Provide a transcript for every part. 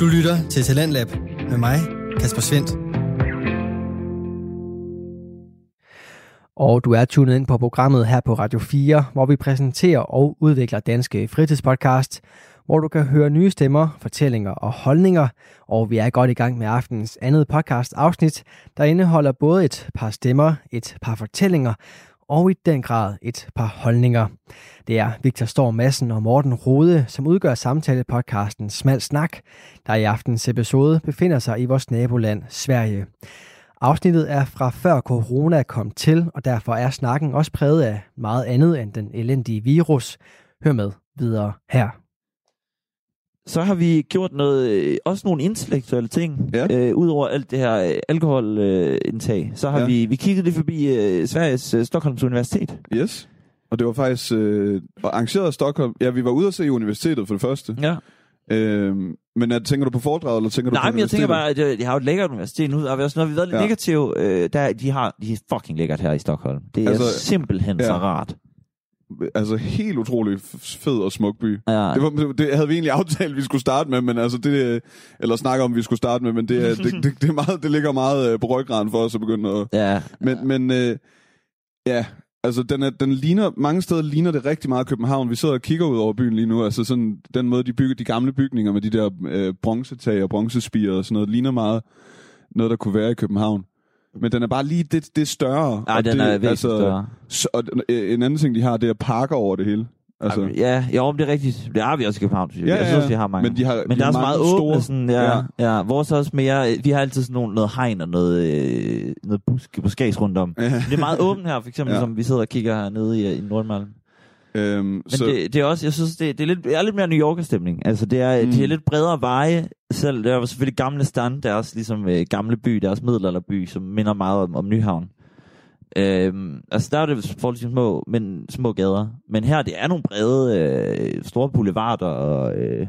Du lytter til Talentlab med mig, Kasper Svendt. Og du er tunet ind på programmet her på Radio 4, hvor vi præsenterer og udvikler danske fritidspodcast, hvor du kan høre nye stemmer, fortællinger og holdninger. Og vi er godt i gang med aftenens andet podcast afsnit, der indeholder både et par stemmer, et par fortællinger og i den grad et par holdninger. Det er Victor Storm Madsen og Morten Rode, som udgør samtale-podcasten Smal Snak, der i aftens episode befinder sig i vores naboland Sverige. Afsnittet er fra før corona kom til, og derfor er snakken også præget af meget andet end den elendige virus. Hør med videre her. Så har vi gjort noget, øh, også nogle intellektuelle ting, Ja. øh, udover alt det her øh, alkoholindtag. Øh, så har Ja. vi, vi kigget lidt forbi øh, Sveriges øh, Stockholms Universitet. Yes. Og det var faktisk øh, arrangeret af Stockholm. Ja, vi var ude at se universitetet for det første. Ja. Øhm, men er, tænker du på foredraget, eller tænker du Nej, på men jeg tænker bare, at øh, de har jo et lækkert universitet nu, og også, når vi har været lidt Ja. negative, øh, der, de har de er fucking lækkert her i Stockholm. Det er Altså, simpelthen ja. så rart. Altså, helt utrolig fed og smuk by. Ja. Det, var, det havde vi egentlig aftalt, vi skulle starte med, men altså det, eller snakke om, vi skulle starte med, men det, er- det, det, det, er meget, det ligger meget øh, på ryggraden for os at begynde at... ja. Men, men øh, ja, altså den, er, den ligner, mange steder ligner det rigtig meget København. Vi sidder og kigger ud over byen lige nu, altså sådan den måde, de bygger de gamle bygninger med de der øh, bronzetag og bronzespirer og sådan noget, ligner meget noget, der kunne være i København. Men den er bare lige det, det større. Ej, og den det, er væsentligt større. Så, og øh, en anden ting, de har, det er parker over det hele. Altså, Altså, ja, jo, men det er rigtigt. Det har vi også i København. synes jeg. Ja, jeg ja, synes, vi har mange. men de har- men de der er også meget store- åbne. Sådan, ja, Ja. ja. ja. Vores er også mere... Vi har altid sådan nogle, noget hegn og noget, øh, noget busk, buskæs rundt om. Ja. Men det er meget åbent her, for eksempel, Ja. ja. som vi sidder og kigger hernede i, i Nordmalm. Øhm, Men så, det, det, er også, jeg synes, det, det, er lidt, det er lidt mere New Yorker-stemning. Altså, det er, Mm. mm. det er lidt bredere veje. Selv, det er jo selvfølgelig gamle stand, der er også ligesom øh, gamle by, der er også middelalderby, som minder meget om, om Nyhavn. Øhm, altså, der er det forholdsvis små, men, små gader. Men her, det er nogle brede, øh, store boulevarder, og øh,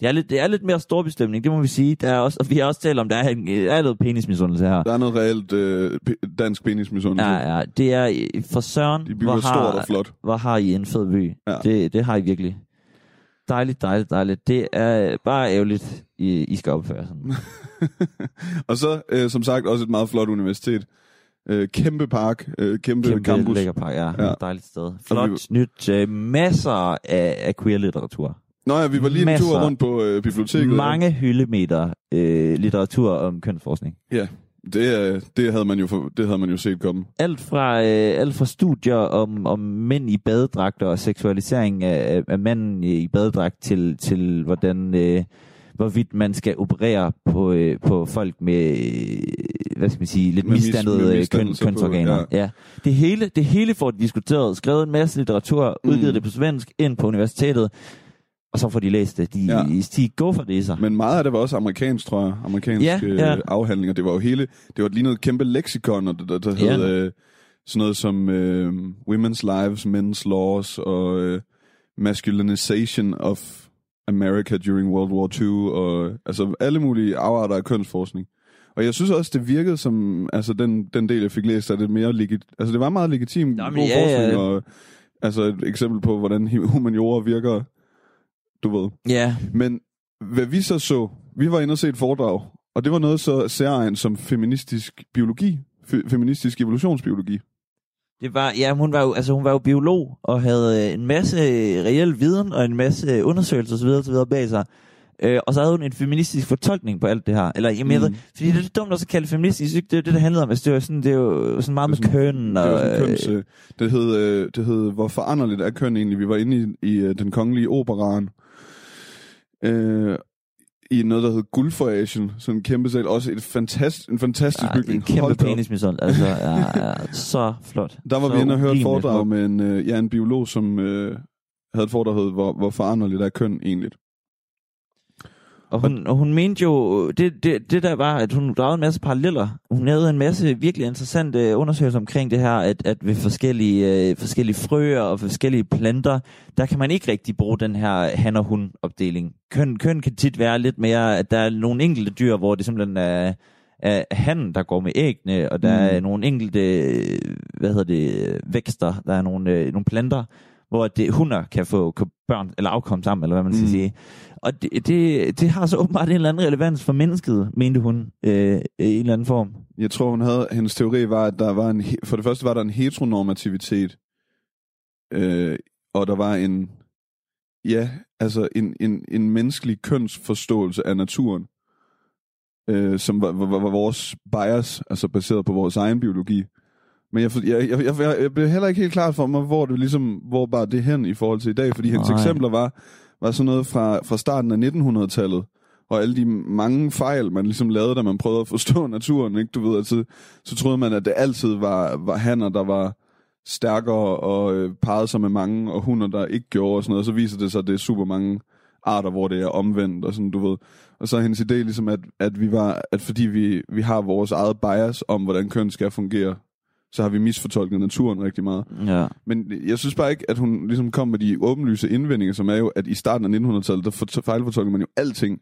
det, er lidt, det er lidt mere storbystemning, det må vi sige. Der er også, og vi har også talt om, der er, en, der er noget penismisundelse her. der er noget reelt øh, dansk penismisundelse. Ja, ja, det er øh, for Søren, De hvor har, og flot. hvor har I en fed by. Ja. Det, det har I virkelig. Dejligt, dejligt, dejligt. Det er bare ærgerligt, I, I skal opføre sådan. og så, øh, som sagt, også et meget flot universitet. Øh, kæmpe park, øh, kæmpe, Kæmpe campus. lækker park, ja. Ja. ja. Dejligt sted. Flot, vi- nyt, øh, masser af, af queer-litteratur. Nå ja, vi var lige en tur rundt på øh, biblioteket. Mange hyldemeter øh, litteratur om kønsforskning. Ja, det, øh, det, havde man jo for, det havde man jo set komme. Alt fra, øh, alt fra studier om, om mænd i badedragter og seksualisering af, af manden i badedragt til, til hvordan, øh, hvorvidt man skal operere på, øh, på folk med, øh, hvad skal man sige, lidt mis- misdannede med øh, køn, misdannelser på, kønsorganer. ja. ja. Det, hele, det hele får de diskuteret, skrevet en masse litteratur, Mm. udgivet det på svensk, ind på universitetet, og så får de læst det. De, Ja. ja. de go for det sig. Men meget af det var også amerikansk, tror jeg. Amerikanske Ja, ja, ja. ja. afhandlinger. Det var jo hele... Det var lige noget kæmpe leksikon, og der, der, der Ja. hed øh, sådan noget som øh, Women's Lives, Men's Laws og øh, Masculinization of America during World War II. Og, altså alle mulige afarter af kønsforskning. Og jeg synes også, det virkede som... Altså den, den del, jeg fik læst, er det mere legit... Altså det var meget legitim Nå, god ja, ja. forskning, og altså et eksempel på, hvordan humaniora virker, du ved. Ja, Men hvad vi så så, vi var inde og se et foredrag, og det var noget så særligt som feministisk biologi, fe- feministisk evolutionsbiologi. Det var, ja, hun var, jo, altså, hun var jo biolog og havde øh, en masse reel viden og en masse undersøgelser osv. osv. bag sig. Øh, og så havde hun en feministisk fortolkning på alt det her. Eller, jamen, mm. Mm. fordi det er lidt dumt at kalde det feministisk. Det er jo det, det handlede om. Altså, det, var sådan, det er jo sådan meget med Det er sådan- køn. Det, Og, var sådan øh, køns, øh, det, hed, øh, det hed, hvor foranderligt er køn egentlig? Vi var inde i, i øh, den kongelige operaen, øh, i noget, der hed Guldforagen, sådan en kæmpe sal. Også et fantast, en fantastisk ja, bygning. en kæmpe Hold da op. penismisund. Altså, ja, ja, så flot. Der var så vi inde og urimeligt foredrag med en, øh, ja, en biolog, som øh, havde et foredrag, hvor, hvor foranderligt er køn egentlig. Og hun, og hun mente jo, det, det, det der var, at hun dragede en masse paralleller. Hun lavede en masse virkelig interessante undersøgelser omkring det her, at, at ved forskellige, øh, forskellige frøer og forskellige planter, der kan man ikke rigtig bruge den her han og hun opdeling. Køn, køn kan tit være lidt mere, at der er nogle enkelte dyr, hvor det simpelthen er, er han, der går med æggene, og der Mm. er nogle enkelte, hvad hedder det, vækster, der er nogle, øh, nogle planter, hvor det, hunder kan få børn, eller afkom sammen, eller hvad man skal Mm. sige. Og det, det, det har så åbenbart en eller anden relevans for mennesket, mente hun, øh, i en eller anden form. Jeg tror, hun havde, hendes teori var, at der var en, for det første var der en heteronormativitet, øh, og der var en, ja, altså en, en, en menneskelig kønsforståelse af naturen, øh, som var, var, var vores bias, altså baseret på vores egen biologi. Men jeg, jeg, jeg, jeg, jeg blev heller ikke helt klart for mig, hvor det ligesom, hvor bare det hen i forhold til i dag, fordi hendes Nej. eksempler var, var sådan noget fra, fra starten af 1900-tallet, og alle de mange fejl, man ligesom lavede, da man prøvede at forstå naturen, ikke? Du ved, altså, så troede man, at det altid var, var hanner, der var stærkere og øh, parrede sig med mange, og hunder, der ikke gjorde og sådan noget, og så viser det sig, at det er super mange arter, hvor det er omvendt, og sådan, du ved. Og så er hendes idé ligesom, at, at vi var, at fordi vi, vi har vores eget bias om, hvordan køn skal fungere, så har vi misfortolket naturen rigtig meget. Ja. Men jeg synes bare ikke, at hun ligesom kom med de åbenlyse indvendinger, som er jo, at i starten af 1900-tallet, der for- fejlfortolker man jo alting.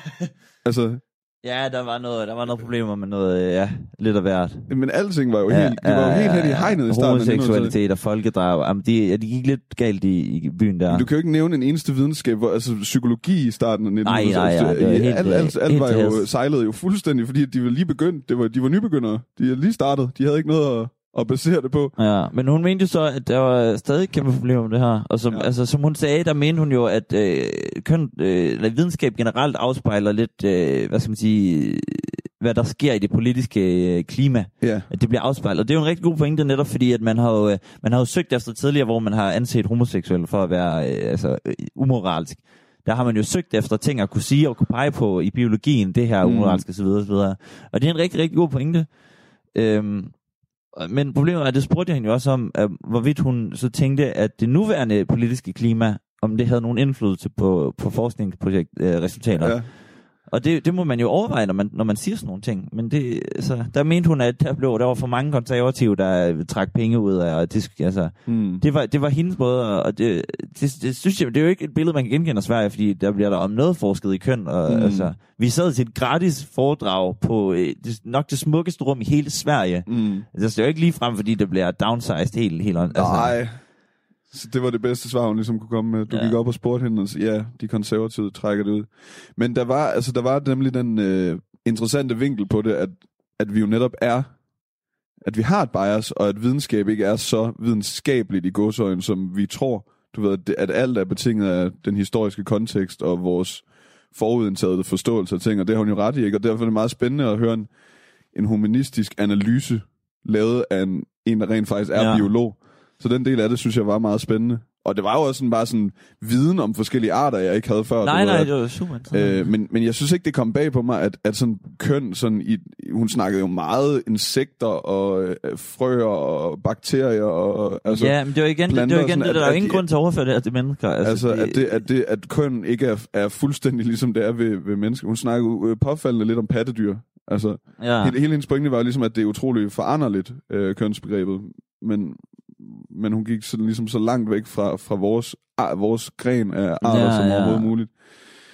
altså, Ja, der var noget, der var noget problemer med noget, øh, ja, lidt af hvert. men alting var jo helt, det var jo helt hen i hegnet i starten af 1900-tallet. Homoseksualitet og folkedrab, jamen, de, ja, de gik lidt galt i, i byen der. Men Du kan jo ikke nævne en eneste videnskab, hvor, altså psykologi i starten af 1900-tallet. Nej, nej, ja, det var helt, alt, alt, alt helt var jo sejlet jo fuldstændig, fordi de var lige begyndt. Det var, de var nybegyndere. De havde lige startet. De havde ikke noget at, at basere det på. Ja, men hun mente jo så, at der var stadig kæmpe problemer med det her. Og som, Ja. altså, som hun sagde, der mente hun jo, at øh, køn, øh, eller videnskab generelt afspejler lidt, øh, hvad skal man sige, hvad der sker i det politiske øh, klima. Ja. At det bliver afspejlet. Og det er jo en rigtig god pointe netop, fordi at man har jo, øh, man har jo søgt efter tidligere, hvor man har anset homoseksuelle for at være øh, altså, øh, umoralsk. Der har man jo søgt efter ting at kunne sige og kunne pege på i biologien, det her er Mm. umoralsk osv. osv. Og det er en rigtig, rigtig god pointe. Øhm, og- men problemet er, at det spurgte jeg hende jo også om, at, hvorvidt hun så tænkte, at det nuværende politiske klima, om det havde nogen indflydelse på, på forskningsprojektresultater. Øh, resultater. ja. Og det, det må man jo overveje, når man, når man siger sådan nogle ting. Men det, altså, der mente hun, at der, blev, der var for mange konservative, der trak penge ud af, og det, altså, Mm. det, var, det var hendes måde, og det, det, det, synes jeg, det er jo ikke et billede, man kan genkende af Sverige, fordi der bliver der om noget forsket i køn. Og, mm. altså, vi sad til et gratis foredrag på øh, det, nok det smukkeste rum i hele Sverige. Mm. Altså, det er jo ikke lige frem, fordi det bliver downsized helt, helt altså, Nej. Så det var det bedste svar, hun ligesom kunne komme med. Du ja. Gik op og spurgte hende, og sagde, ja, de konservative trækker det ud. Men der var, altså, der var nemlig den øh, interessante vinkel på det, at, at vi jo netop er, at vi har et bias, og at videnskab ikke er så videnskabeligt i godsøjen, som vi tror. Du ved, at, alt er betinget af den historiske kontekst og vores forudindtagede forståelse af ting, og det har hun jo ret i, ikke? Og derfor er det meget spændende at høre en, en humanistisk analyse lavet af en, en der rent faktisk er. Ja. biolog. Så den del af det, synes jeg var meget spændende. Og det var jo også sådan, bare sådan viden om forskellige arter, jeg ikke havde før. nej, nej, at- det var super. Øh, men, men jeg synes ikke, det kom bag på mig, at, at sådan køn, sådan i, hun snakkede jo meget insekter og øh, frøer og bakterier og altså, ja, men det var igen, det, det planter var igen sådan, det, der at- er jo at ingen de- grund til at overføre det her til mennesker. Altså, altså at, det, at, det, at køn ikke er, er fuldstændig ligesom det er ved, ved mennesker. Hun snakkede øh, påfaldende lidt om pattedyr. Altså, ja. hele, hele hendes pointe var jo ligesom, at det er utroligt foranderligt, øh, kønsbegrebet. Men, men hun gik sådan, ligesom så langt væk fra, fra vores, ar, vores gren af arter Ja, som ja. overhovedet muligt.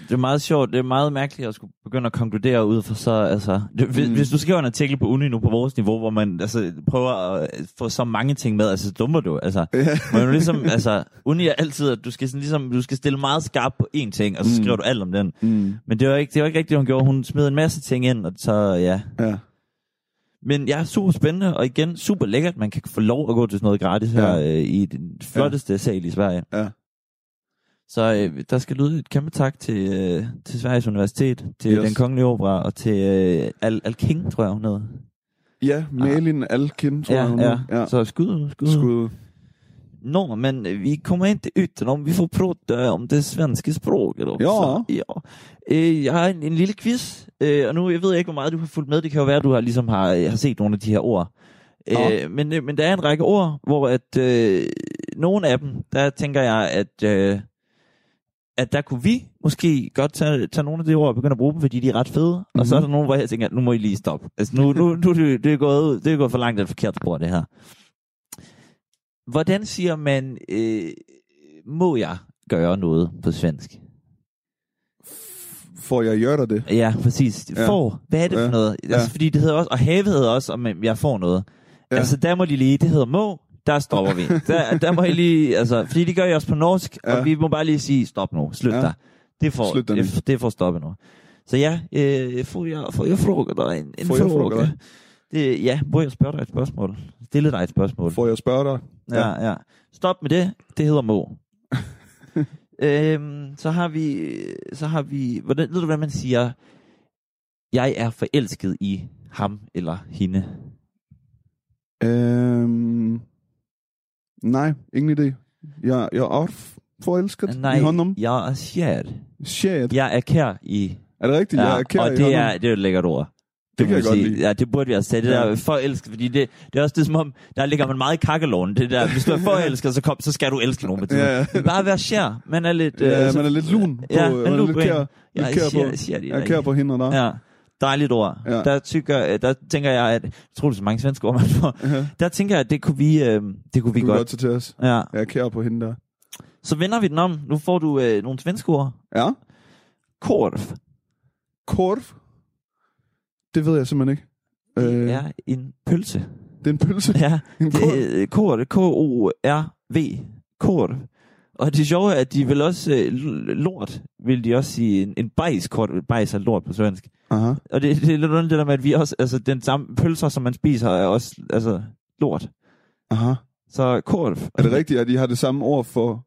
Det er meget sjovt, det er meget mærkeligt at skulle begynde at konkludere ud fra så, altså, det, hvis, Mm. hvis du skriver en artikel på Uni nu på vores niveau, hvor man altså, prøver at få så mange ting med, altså så dummer du, altså, men du ligesom, altså, Uni er altid, at du skal, sådan, ligesom, du skal stille meget skarpt på én ting, og så Mm. skriver du alt om den. Mm. Men det var ikke, det var ikke rigtigt, hun gjorde, hun smed en masse ting ind, og så, ja. Ja. Men ja, super spændende, og igen, super lækkert, man kan få lov at gå til sådan noget gratis her Ja. øh, i den flotteste ja. sal i Sverige. Ja. Så øh, der skal lyde et kæmpe tak til, øh, til Sveriges Universitet, til Yes. Den Kongelige Opera og til øh, Al, Al King, tror jeg hun hed. Ja, Malin Alkin, tror Ja, jeg, hun ja. ja. Så skud, skud. Skud. Nå, men øh, vi kommer inte utenom, vi får prata om det svenske språket også. Ja. ja. Øh, jeg har en, en lille quiz, øh, og nu jeg ved jeg ikke, hvor meget du har fulgt med. Det kan jo være, at du har, ligesom har, øh, har set nogle af de her ord. Ja. Øh, men, øh, men der er en række ord, hvor at øh, nogle af dem, der tænker jeg, at, øh, at der kunne vi måske godt tage, tage nogle af de ord og begynde at bruge dem, fordi de er ret fede. Mm-hmm. Og så er der nogle, hvor jeg tænker, at nu må I lige stoppe. Altså nu, nu, nu er det, det, er gået, det er gået for langt af et forkert spor, det her. Hvordan siger man, øh, må jeg gøre noget på svensk? Får jeg gøre det? Ja, præcis. Ja. Får. Hvad er det Ja. for noget? Altså, Ja. fordi det hedder også, og have hedder også, om jeg får noget. Ja. Altså, der må de lige, det hedder må, der stopper vi. Der, der må I lige, altså, fordi de gør jo også på norsk, ja. Og vi må bare lige sige, stop nu, slut Ja. der. Det får, Slut det, det får stoppe nu. Så ja, øh, får, jeg, får jeg fråga dig en, en Får fråga? fråga dig? Det, ja, må jeg spørge dig et spørgsmål? Stille dig et spørgsmål. Får jeg spørge dig? Ja, ja. Stop med det. Det hedder Mo. øhm, så har vi, så har vi, hvordan, ved du, hvad man siger? Jeg er forelsket i ham eller hende. Øhm, nej, ingen idé. Jeg, jeg er forelsket Nej, i honom. jeg er kær. Shit. Jeg er kær i... Er det rigtigt? jeg er kær og i det honom. er, det er et lækkert ord. Det kan jeg vi godt sige. lide. Ja, det burde vi også sige. Det Ja. der forelsket, fordi det, det er også det som om, der ligger man meget i kakkeloven. Det der, hvis du er forelsket, så, kom, så skal du elske nogen. Ja, ja. Men Bare være kær. Man er lidt... Ja, øh, så- man er lidt lun på, Ja, man er lidt på kær, lidt Jeg kær siger, på- siger de der kær på hende og dig. Ja, dejligt ord. Ja. Der, tykker, der tænker jeg, at... Jeg tror, det er så mange svenske ord, man får. Ja. Der tænker jeg, at det kunne vi, øh, det kunne vi Du godt. godt tage til os. Ja. Jeg er kær på hende der. Så vender vi den om. Nu får du øh, nogle svenske ord. Ja. Korv. Korv. Det ved jeg simpelthen ikke. Det Øh, er en pølse. det er en pølse. Ja, En det er korv. K-O-R-V. Korv. Og det sjove er, at de vil også... Øh, lort, vil de også sige. En, en bajs, kort, bajs er lort på svensk. Aha. Og det, det er lidt underligt det der med, at vi også... Altså, den samme pølser, som man spiser, er også altså, lort. Aha. Så korv. Er det rigtigt, at de har det samme ord for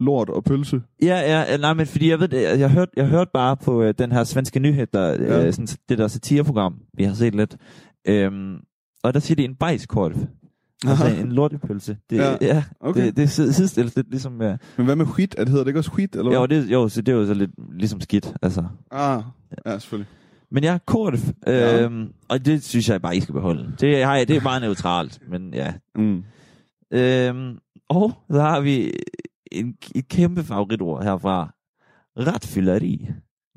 lort og pølse? Ja, ja, nej, men fordi jeg ved, det, jeg hørte, jeg hørte bare på øh, den her svenske nyhed, der, Ja. øh, sådan, det der satireprogram, vi har set lidt, øhm, og der siger de en bajskorv. Altså Aha. en lortepølse. Det, Ja, ja, okay. det, det er sid- sidestillet lidt ligesom... Ja. Men hvad med skit? Er det hedder det ikke også skit? Eller Jo, hvad? det, jo, så det er jo så lidt ligesom skidt, altså. Ah, ja, selvfølgelig. Men ja, korv, Ja. øhm, og det synes jeg bare, I skal beholde. Det, har jeg, det er meget neutralt, men ja. Mm. Øhm, og så har vi en, et kæmpe favoritord herfra. Retfylleri.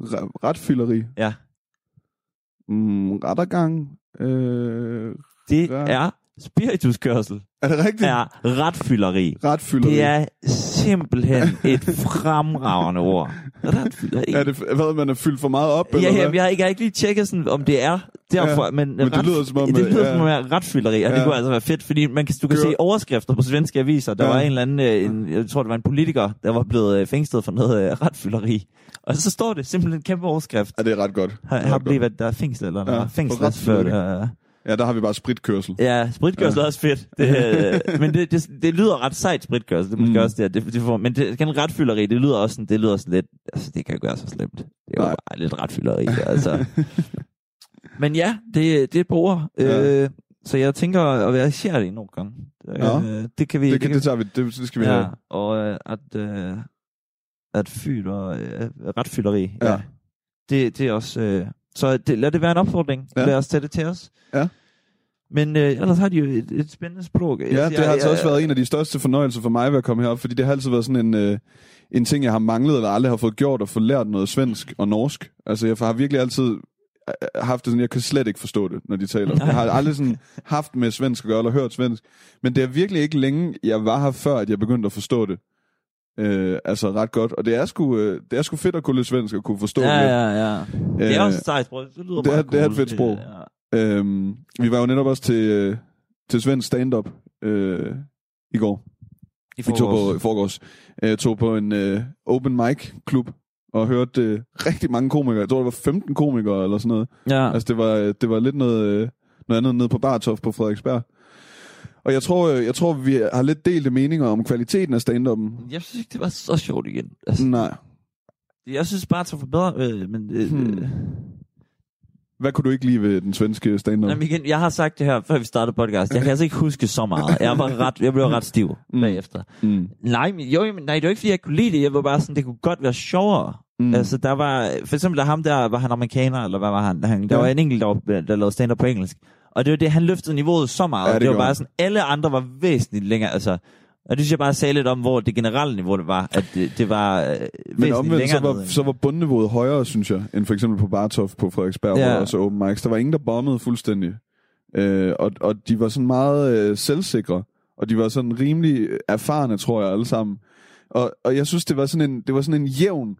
Re- retfylleri. Ja. Mm, rettergang. Øh, Det Ja. er spirituskørsel. er det rigtigt? er retfylleri. Retfylleri. Det er simpelthen et fremragende ord. Retfylleri. Er det, hvad, man er fyldt for meget op, Ja, eller ja, hvad? jeg, har ikke, jeg har ikke lige tjekket, sådan, om det er derfor, Ja, men, men det lyder som om, det lyder ja. som om ja. retfylleri, og det Ja. kunne altså være fedt, fordi man kan, du kan Det var- se overskrifter på svenske aviser. Der Ja. var en eller anden, øh, en, jeg tror det var en politiker, der var blevet øh, fængslet for noget øh, retfylleri. Og så står det simpelthen en kæmpe overskrift. Ja, det er ret godt. Har, Det er har ret blevet, der er fængsel, eller Ja, ja, for fængsel det. Ja, der har vi bare spritkørsel. Ja, spritkørsel Ja. er også fedt. Det, øh, men det, det, det lyder ret sejt, spritkørsel. Det måske Mm. også det, det, det får, men det, igen, retfylleri, det lyder også sådan, det lyder sådan lidt, altså det kan jo ikke være så slemt. Det er jo Nej. bare lidt retfylleri, altså. men ja, det, det er ord. Ja. Øh, så jeg tænker at være sjæl nogle gange. Ja. Øh, det kan vi, Det, kan, det tager vi. Det, det skal vi ja, have. og øh, at, øh, at fylder, øh, retfylleri, Ja. ja. Det, det er også, øh, så det, lad det være en opfordring. Ja. Lad os tage det til os. Ja. Men øh, ellers har de jo et, et spændende sprog. Ja, det har altså også været en af de største fornøjelser for mig ved at komme herop, fordi det har altid været sådan en, øh, en ting, jeg har manglet, eller aldrig har fået gjort, at få lært noget svensk og norsk. Altså, jeg har virkelig altid øh, haft det sådan, jeg kan slet ikke forstå det, når de taler. Jeg har aldrig sådan haft med svensk at gøre, eller hørt svensk. Men det er virkelig ikke længe, jeg var her, før at jeg begyndte at forstå det. Øh, altså ret godt. Og det er sgu, øh, det er sgu fedt at kunne lidt svensk og kunne forstå Ja, det. ja, ja. Det er Øh, også et sejt sprog. Det lyder det er- det er et fedt sprog. Ja. Øhm, vi var jo netop også til, øh, til svensk stand-up øh, i går. I Vi tog på, i forgårs, øh, tog på en øh, open mic klub og hørte øh, rigtig mange komikere. Jeg tror, det var 15 komikere eller sådan noget. Ja. Altså, det var, øh, det var lidt noget, øh, noget andet nede på Bartof på Frederiksberg. Og jeg tror, øh, jeg tror, vi har lidt delte meninger om kvaliteten af stand-up'en. Jeg synes ikke, det var så sjovt igen. Altså, Nej. jeg synes bare, at det var bedre, øh, men... Øh, Hmm. hmm. Hvad kunne du ikke lide ved den svenske stand-up? Jamen igen, jeg har sagt det her, før vi startede podcast. Jeg kan altså ikke huske så meget. Jeg, var ret, jeg blev ret stiv Mm. bagefter. Mm. Nej, men, jo, men, nej, det var ikke, fordi jeg kunne lide det. Jeg var bare sådan, det kunne godt være sjovere. Mm. Altså, der var... For eksempel, der ham der, var han amerikaner, eller hvad var han? han der Ja. var en enkelt, der, der lavede stand-up på engelsk. Og det var det, han løftede niveauet så meget. Ja, det det, var bare sådan, alle andre var væsentligt længere. Altså, og det synes jeg bare sagde lidt om, hvor det generelle niveau det var. At det, det var øh, Men omvendt, så længere var, så var bundniveauet højere, synes jeg, end for eksempel på Bartof på Frederiksberg, ja. hvor der også open mics. Der var ingen, der bombede fuldstændig. Øh, og, og de var sådan meget øh, selvsikre, og de var sådan rimelig erfarne, tror jeg, alle sammen. Og, og jeg synes, det var sådan en, det var sådan en jævn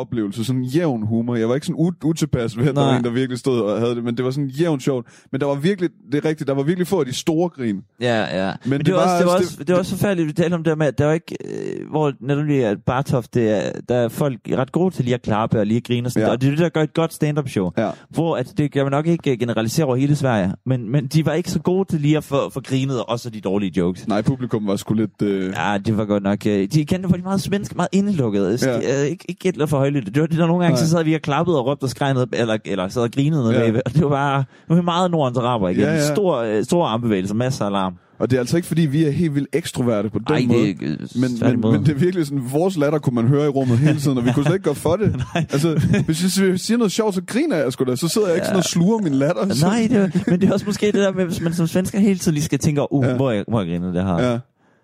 oplevelse. Sådan jævn humor. Jeg var ikke sådan u- utilpas ved, at der var en, der virkelig stod og havde det, men det var sådan jævnt sjovt. Men der var virkelig, det er rigtigt, der var virkelig få af de store grin. Ja, ja. Men, det det, det, var også, det, var også- det var også forfærdeligt, vi talte om det med, at der var ikke, øh, hvor netop lige at Bartof, det er, der er folk ret gode til lige at klappe og lige at grine og sådan Ja. og det er det, der gør et godt stand-up show. Ja. Hvor, at det kan man nok ikke øh, generalisere over hele Sverige, men, men de var ikke så gode til lige at få, få grinet, og også de dårlige jokes. Nej, publikum var sgu lidt... Øh... Ja, det var godt nok... Øh, de igen, var de meget svenske, meget indelukket. Ja. Øh, ikke, ikke et for højlydt. Det var det, der nogle gange, Nej. så sad vi og klappede og råbte og skreg noget, eller, eller sad og grinede noget Ja. ja. bagved. Og det var bare det var meget Nordens araber igen. Ja, Ja, ja. ja. Stor, øh, stor armbevægelse, masser af alarm. Og det er altså ikke, fordi vi er helt vildt ekstroverte på den Ej, måde. det er øh, Men, men, tværtimod. men det er virkelig sådan, vores latter kunne man høre i rummet hele tiden, og vi kunne slet ikke gå for det. altså, hvis jeg, siger noget sjovt, så griner jeg sgu da. Så sidder jeg ikke Ja. sådan og sluger min latter. Så, Nej, det men det er også måske det der med, hvis man som svensker hele tiden lige skal tænke, uh, Ja. ja. må, jeg, må jeg grine af det her? Ja.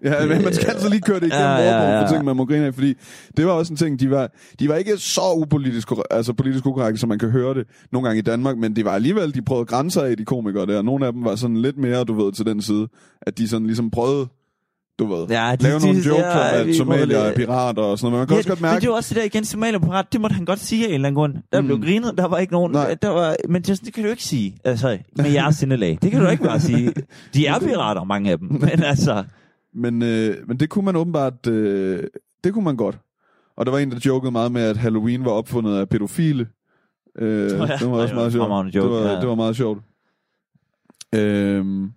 Ja, men man skal altså lige køre det igennem Ja, ja, ja, ja. for ting, man må grine af, fordi det var også en ting, de var, de var ikke så upolitisk, altså politisk ukorrekte, som man kan høre det nogle gange i Danmark, men det var alligevel, de prøvede grænser af, de komikere der. Nogle af dem var sådan lidt mere, du ved, til den side, at de sådan ligesom prøvede, du ved, Ja, de- lave nogle de- jokes ja, om, at somalier er pirater og sådan noget, men man kan også godt men mærke, det var også det der igen, Somalia på ret, det måtte han godt sige af en eller anden grund. Der blev Mm. grinet, der var ikke nogen, Nej. der var, men det, det kan du ikke sige, altså, med jeres sindelag. Det kan du ikke bare sige. De er pirater, mange af dem, men altså, Men, øh, men det kunne man åbenbart, øh, det kunne man godt. Og der var en, der jokede meget med, at Halloween var opfundet af pædofile. Øh, ja, det var også meget sjovt. Det joke, var, ja. det var meget sjovt. Øhm,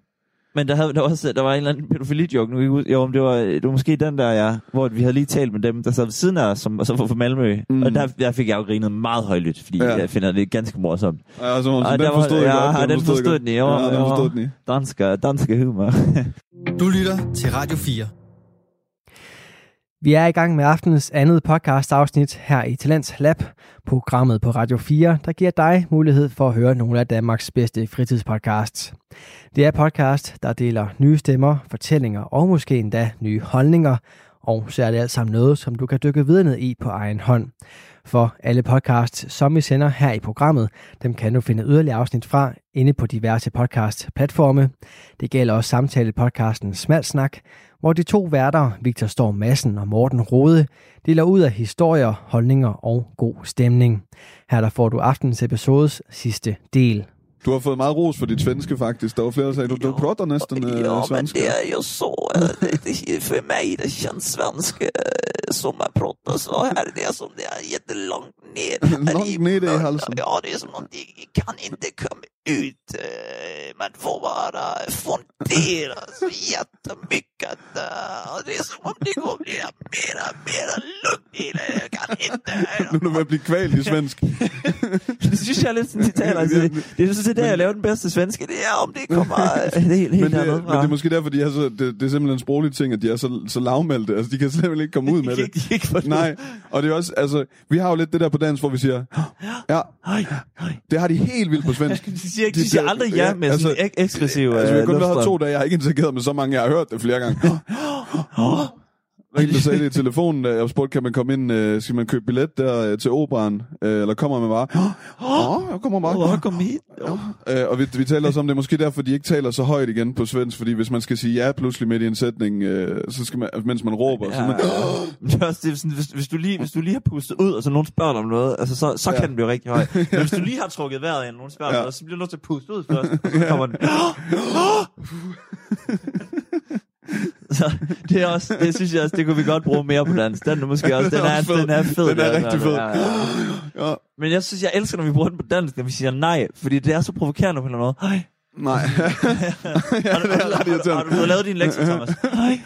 Men der, havde, der, var også, der var en eller anden pædofili-joke, nu ikke jo, men det var, det var måske den der, ja, hvor vi havde lige talt med dem, der sad ved siden af os, som, som var fra Malmø. Mm. Og der, der fik jeg jo grinet meget højlydt, fordi Ja. ja. jeg finder det ganske morsomt. ja, så, så Ej, den der var- forstod jeg ja, godt. den forstod den, jo, Ja, den forstod den i. Danske, danske humor. Du lytter til Radio 4. Vi er i gang med aftenens andet podcast afsnit her i Talents Lab, programmet på Radio 4, der giver dig mulighed for at høre nogle af Danmarks bedste fritidspodcasts. Det er podcast, der deler nye stemmer, fortællinger og måske endda nye holdninger, og så er det alt sammen noget, som du kan dykke videre ned i på egen hånd. For alle podcasts, som vi sender her i programmet, dem kan du finde yderligere afsnit fra inde på diverse podcast-platforme. Det gælder også samtale-podcasten Smalsnak, hvor de to værter, Victor Storm Madsen og Morten Rode, deler ud af historier, holdninger og god stemning. Her der får du aftens episodes sidste del. Du har fået meget ros for dit svenske, faktisk. Der var flere, der sagde, du, du prater næsten øh, ja, men det är ju så. eh, Det, det, för mig det känns svenska eh, som man pratar så här. Det är som det är jättelångt ner. Långt ner i halsen. Ja, det är som att det kan inte komma ut. eh, Man får bara fundera så jättemycket. eh, Och det är som om det går bli mera, mera lugnt i det. Jag kan inte. Nu er du ved at blive kvalt i svensk. Det synes jeg er lidt sådan, de taler. Altså, det, det sådan, det er, jeg laver den bedste svenske. Det er, om det kommer øh, helt, helt men, det, men det er måske derfor, de er så, det, det er simpelthen en sproglig ting, at de er så, så lavmælte. Altså, de kan simpelthen ikke komme ud med De det. kan ikke- ikke få det. Nej, og det er også, altså, vi har jo lidt det der på dansk, hvor vi siger, ja, Hej, hej. det har de helt vildt på svensk. De siger, ikke, de siger aldrig ja med sådan en ek- eksklusiv Altså, vi har øh, kun været her to dage, jeg har ikke interageret med så mange, jeg har hørt det flere gange. En, der sagde det i telefonen, da jeg spurgte, kan man komme ind, øh, skal man købe billet der øh, til operan, øh, eller kommer man bare? Åh, jeg kommer bare. Åh, kom hit. Øh, og vi, vi taler også om, det måske derfor, de ikke taler så højt igen på svensk, fordi hvis man skal sige ja pludselig midt i en sætning, øh, så skal man, mens man råber, så Ja. man, Men det er også, det er sådan, hvis, hvis, du lige, hvis du lige har pustet ud, og så nogen spørger dig om noget, altså, så, så Ja. kan den blive rigtig høj. Men hvis du lige har trukket vejret ind, og nogen spørger dig Ja. noget, så bliver du nødt til at puste ud først, og så kommer den. Så det er også, det synes jeg også, det kunne vi godt bruge mere på dansk. Den er måske også, den er, fed. den er fed. Den er der, rigtig fed. Ja, ja. ja, Men jeg synes, jeg elsker, når vi bruger den på dansk, når vi siger nej, fordi det er så provokerende på en eller anden måde. Hej. nej. ja, Har du, det er har, ret du, har, du fået lavet din lektie, Thomas? Hej.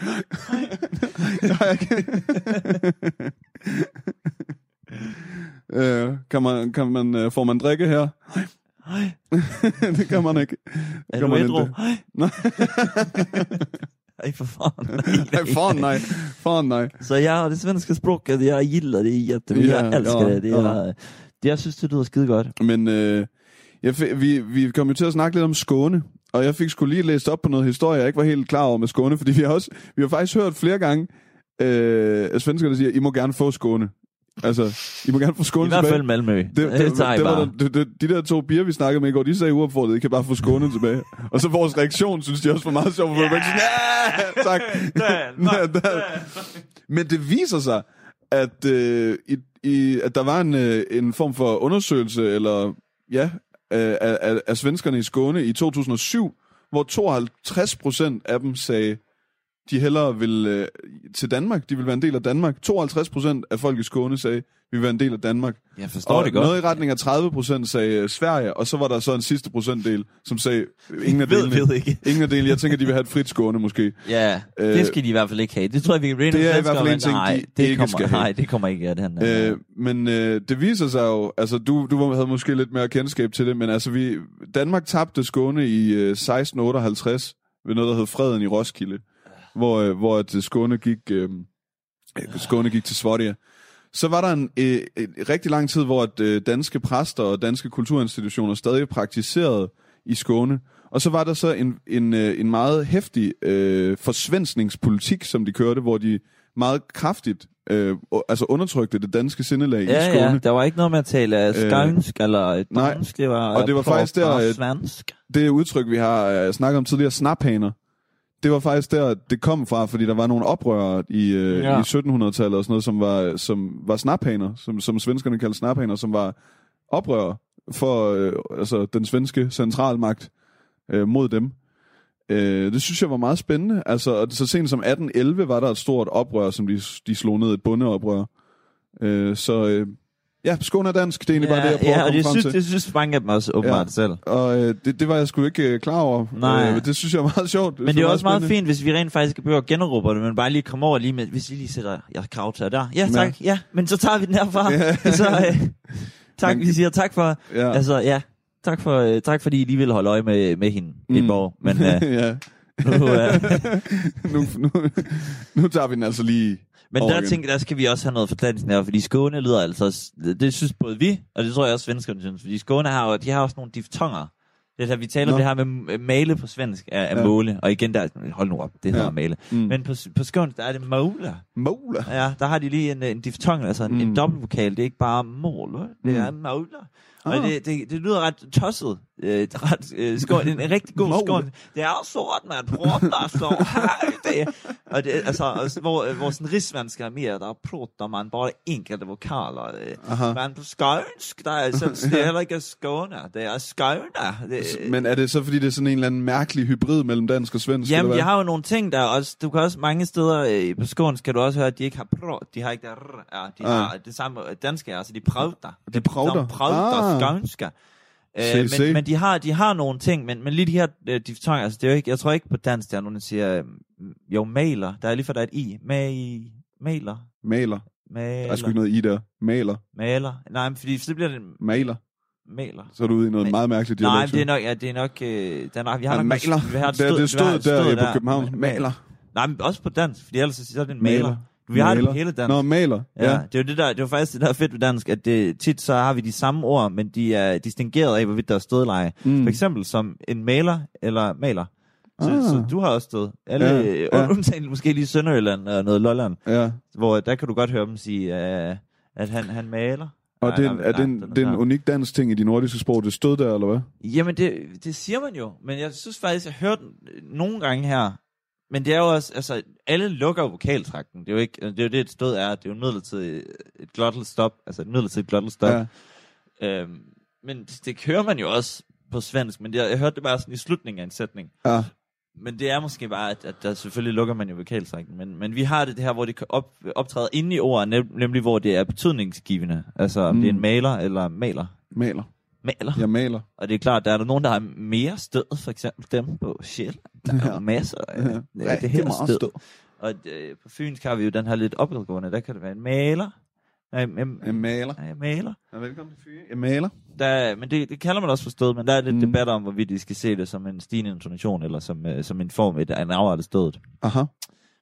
øh, kan man, kan man, øh, får man drikke her? Hej. det kan man ikke. Det Er kan du man ædru? ikke. Nej. Ej, for fan. Nej, fan nej. Fan nej. Så ja, det svenska språket, jag gillar det jättemycket. Ja, jag älskar ja, det. det, ja. är, det. Jeg synes, det lyder skide godt. Men øh, jeg vi, vi kom jo til at snakke lidt om Skåne, og jeg fik skulle lige læst op på noget historie, jeg ikke var helt klar over med Skåne, fordi vi har også, vi har faktisk hørt flere gange, øh, at svenskerne siger, I må gerne få Skåne. Altså, I må gerne få Skåne I hvert tilbage. fald Malmø. Det, det, det, tager I det var det, det, de der to piger, vi snakkede med i går, de sagde uopfordret, I kan bare få Skåne tilbage. Og så vores reaktion, synes de også var meget sjov, for yeah! ja, tak. Men det viser sig, at øh, i, i, at der var en, øh, en form for undersøgelse, eller ja, af, af, af, af svenskerne i Skåne i 2007, hvor 52 procent af dem sagde, de hellere vil øh, til Danmark, de vil være en del af Danmark. 52 procent af folk i Skåne sagde, vi vil være en del af Danmark. Jeg forstår Og det godt. noget i retning af 30 procent sagde øh, Sverige, og så var der så en sidste procentdel, som sagde, øh, ingen af ved, delene. ved ikke. Ingen af delene. Jeg tænker, de vil have et frit Skåne måske. Ja, Øh, det skal de i hvert fald ikke have. Det tror jeg, vi kan blive det er i hvert fald en ting, nej, de det ikke kommer, skal have. Nej, det kommer ikke af den. Øh, men øh, det viser sig jo, altså du, du havde måske lidt mere kendskab til det, men altså vi, Danmark tabte Skåne i øh, 1658 ved noget, der hed Freden i Roskilde, hvor, øh, hvor at Skåne gik, øh, øh, Skåne gik til Sverige. Så var der en øh, en rigtig lang tid, hvor at, øh, danske præster og danske kulturinstitutioner stadig praktiserede i Skåne. Og så var der så en, en, øh, en meget hæftig øh, forsvenskningspolitik, som de kørte, hvor de meget kraftigt øh, altså undertrykte det danske sindelag i ja, Skåne. ja, der var ikke noget med at tale øh, skånsk eller nej, dansk, det var og det var faktisk der, øh, svensk. det udtryk, vi har uh, snakket om tidligere, snaphaner, det var faktisk der, det kom fra, fordi der var nogle oprørere i, uh, Ja. i 1700-tallet og sådan noget, som var, som var snaphaner, som, som svenskerne kaldte snaphaner, som var oprørere for uh, altså, den svenske centralmagt uh, mod dem. Uh, det synes jeg var meget spændende. Altså, og så sent som 1811 var der et stort oprør, som de, de slog ned, et bondeoprør. Uh, så uh, ja, Skåne er dansk, det er egentlig bare det, jeg prøver ja, at og komme det frem synes, til. det synes mange af dem også åbenbart Ja. selv. Og øh, det, det var jeg sgu ikke øh, klar over. Nej. Øh, det synes jeg er meget sjovt. Men det er også meget fint, hvis vi rent faktisk kan begynde at generobre det, men bare lige komme over lige med, hvis I lige sætter jeres krav til der. Ja, tak. Ja. men så tager vi den herfra. Ja. så, øh, tak, Men- vi siger tak for, Ja. altså ja, tak for, øh, tak fordi I lige ville holde øje med, med hende mm. i Mm. Borg. Men øh, ja. nu, øh, nu, nu, nu tager vi den altså lige men der tænker der skal vi også have noget forklaring her, fordi Skåne lyder altså, det synes både vi, og det tror jeg også svenskerne synes, fordi Skåne har jo, de har også nogle diftonger. Det her, vi taler om det her med male på svensk er, er Ja. måle, og igen der, hold nu op, det hedder Ja. male. Mm. Men på, på skånsk, der er det måle. Mola. Ja, der har de lige en, en diftong, altså en, mm. en Mm. dobbeltvokal. Det er ikke bare mål, det er måler. Og Ah. det, det, det lyder ret tosset. Øh, det ret, øh, skål, det en rigtig god Mål. skål. Det er sort, man prater så højt. Og det, altså, altså, hvor, øh, hvor sådan rigsvenska er mere, der prater man bare enkelte vokaler. Øh. Aha. Men på skånsk, der er, så, det er heller ikke Skåne, det er Skåne. Det, Men er det så, fordi det er sådan en eller anden mærkelig hybrid mellem dansk og svensk? Jamen, hvad? har jo nogle ting, der er også... Du kan også mange steder øh, på skånsk, kan du også høre, at de ikke har pro, de har ikke der ja, de Ah. har det samme øh, danske, altså de prauter. De prauter? De prauter Ah. skånska. Øh, se. men, men de har de har nogle ting, men, men lige de her øh, diftonger, altså det er jo ikke, jeg tror ikke på dansk, der er nogen, der siger, øh, jo, maler, der er lige for, der er et i, mag, maler, Maler. maler, Der er sgu ikke noget i der. Maler. maler, nej, men fordi så bliver det Maler. maler. Så er du ude i noget Ma- meget mærkeligt Nej, dialekt. men det er nok, ja, det er nok, øh, der er nok, vi har nok, maler. vi har et Det, stød, det vi stod har et der, på København. Ma- Maler. Nej, men også på dansk, fordi ellers så er det en maler. Maler. Vi har det på Maler. hele dansk. Nå, maler. Ja, Ja. det er jo det der, det er jo faktisk det der er fedt ved dansk, at det, tit så har vi de samme ord, men de er distingeret af, hvorvidt der er stødleje. Mm. For eksempel som en maler eller maler. Så, Ah. så du har også stød. Alle, Ja, ja, ja. undtagen måske lige Sønderjylland og noget Lolland, Ja. hvor der kan du godt høre dem sige, uh, at han, han maler. Og Nej, det, er, nej, er, den det er en der. unik dansk ting i de nordiske sprog. Det stod der, eller hvad? Jamen, det, det siger man jo. Men jeg synes faktisk, jeg har hørt nogle gange her, men det er jo også, altså, alle lukker vokaltrakten. Det er jo ikke, det er jo det, et stød er. Det er jo midlertidigt et glottal stop, altså et midlertidigt glottal stop. Ja. Øhm, men det, det hører man jo også på svensk, men det, jeg hørte det bare sådan i slutningen af en sætning. Ja. Men det er måske bare, at, at der selvfølgelig lukker man jo vokaltrækken. Men, men vi har det, det her, hvor det kan op, optræder inde i ordet, nem, nemlig hvor det er betydningsgivende. Altså om mm. det er en Mm. maler eller maler. Maler. Maler. Jeg maler. Og det er klart, der er der nogen, der har mere stød, for eksempel dem på Sjæl. Der er Ja. ja. masser af Ja. ja. det, det her meget stød. stød. Og øh, på Fynsk har vi jo den her lidt opadgående, der kan det være en maler. Nej, en, Jeg maler. en maler. Ja, velkommen til Fyre. Jeg maler. Der, men det, det kalder man også for stød, men der er lidt Mm. debat om, hvorvidt de skal se det som en stigende intonation, eller som, øh, som en form af en afrettet stødet. Aha.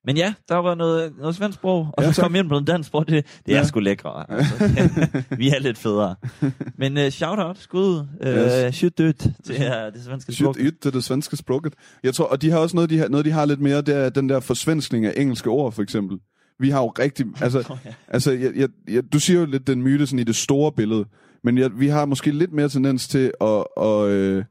Men ja, der var noget, noget svensk sprog, og Ja, så kom ind på den dansk sprog, det, det er Ja. sgu lækre. Altså. vi er lidt federe. Men uh, shout-out, skud, uh, Yes. shit dødt til uh, det svenske sprog. Shit, yt til det svenske sproget. Jeg tror, og de har også noget, de har, noget, de har lidt mere, det er den der forsvenskning af engelske ord, for eksempel. Vi har jo rigtig, altså, Oh, ja. altså jeg, jeg, jeg, du siger jo lidt den myte sådan i det store billede, men jeg, vi har måske lidt mere tendens til at, at, øh,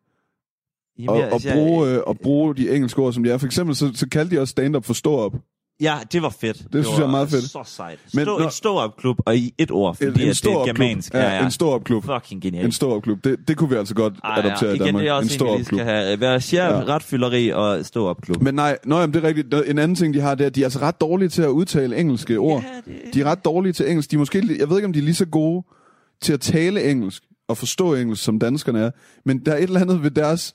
Jamen, at, at, bruge, øh, at bruge de engelske ord, som de er. For eksempel så, så kaldte de også stand-up for stå-up. Ja, det var fedt. Det, synes jeg er meget fedt. så sejt. Men Stå, når- en stå-up klub, og i et ord, fordi En, en det er germansk. klub. Ja, en stor klub. Fucking genialt. En stor klub. Det, det kunne vi altså godt Ej, adoptere ja. i Igen, Danmark. det er også en en, stor vi skal have. Være chef, Ja. retfylleri og stå-up klub. Men nej, nå, jamen, det er rigtigt. En anden ting, de har, det er, at de er altså ret dårlige til at udtale engelske ord. Ja, det... De er ret dårlige til engelsk. De er måske, jeg ved ikke, om de er lige så gode til at tale engelsk og forstå engelsk, som danskerne er. Men der er et eller andet ved deres,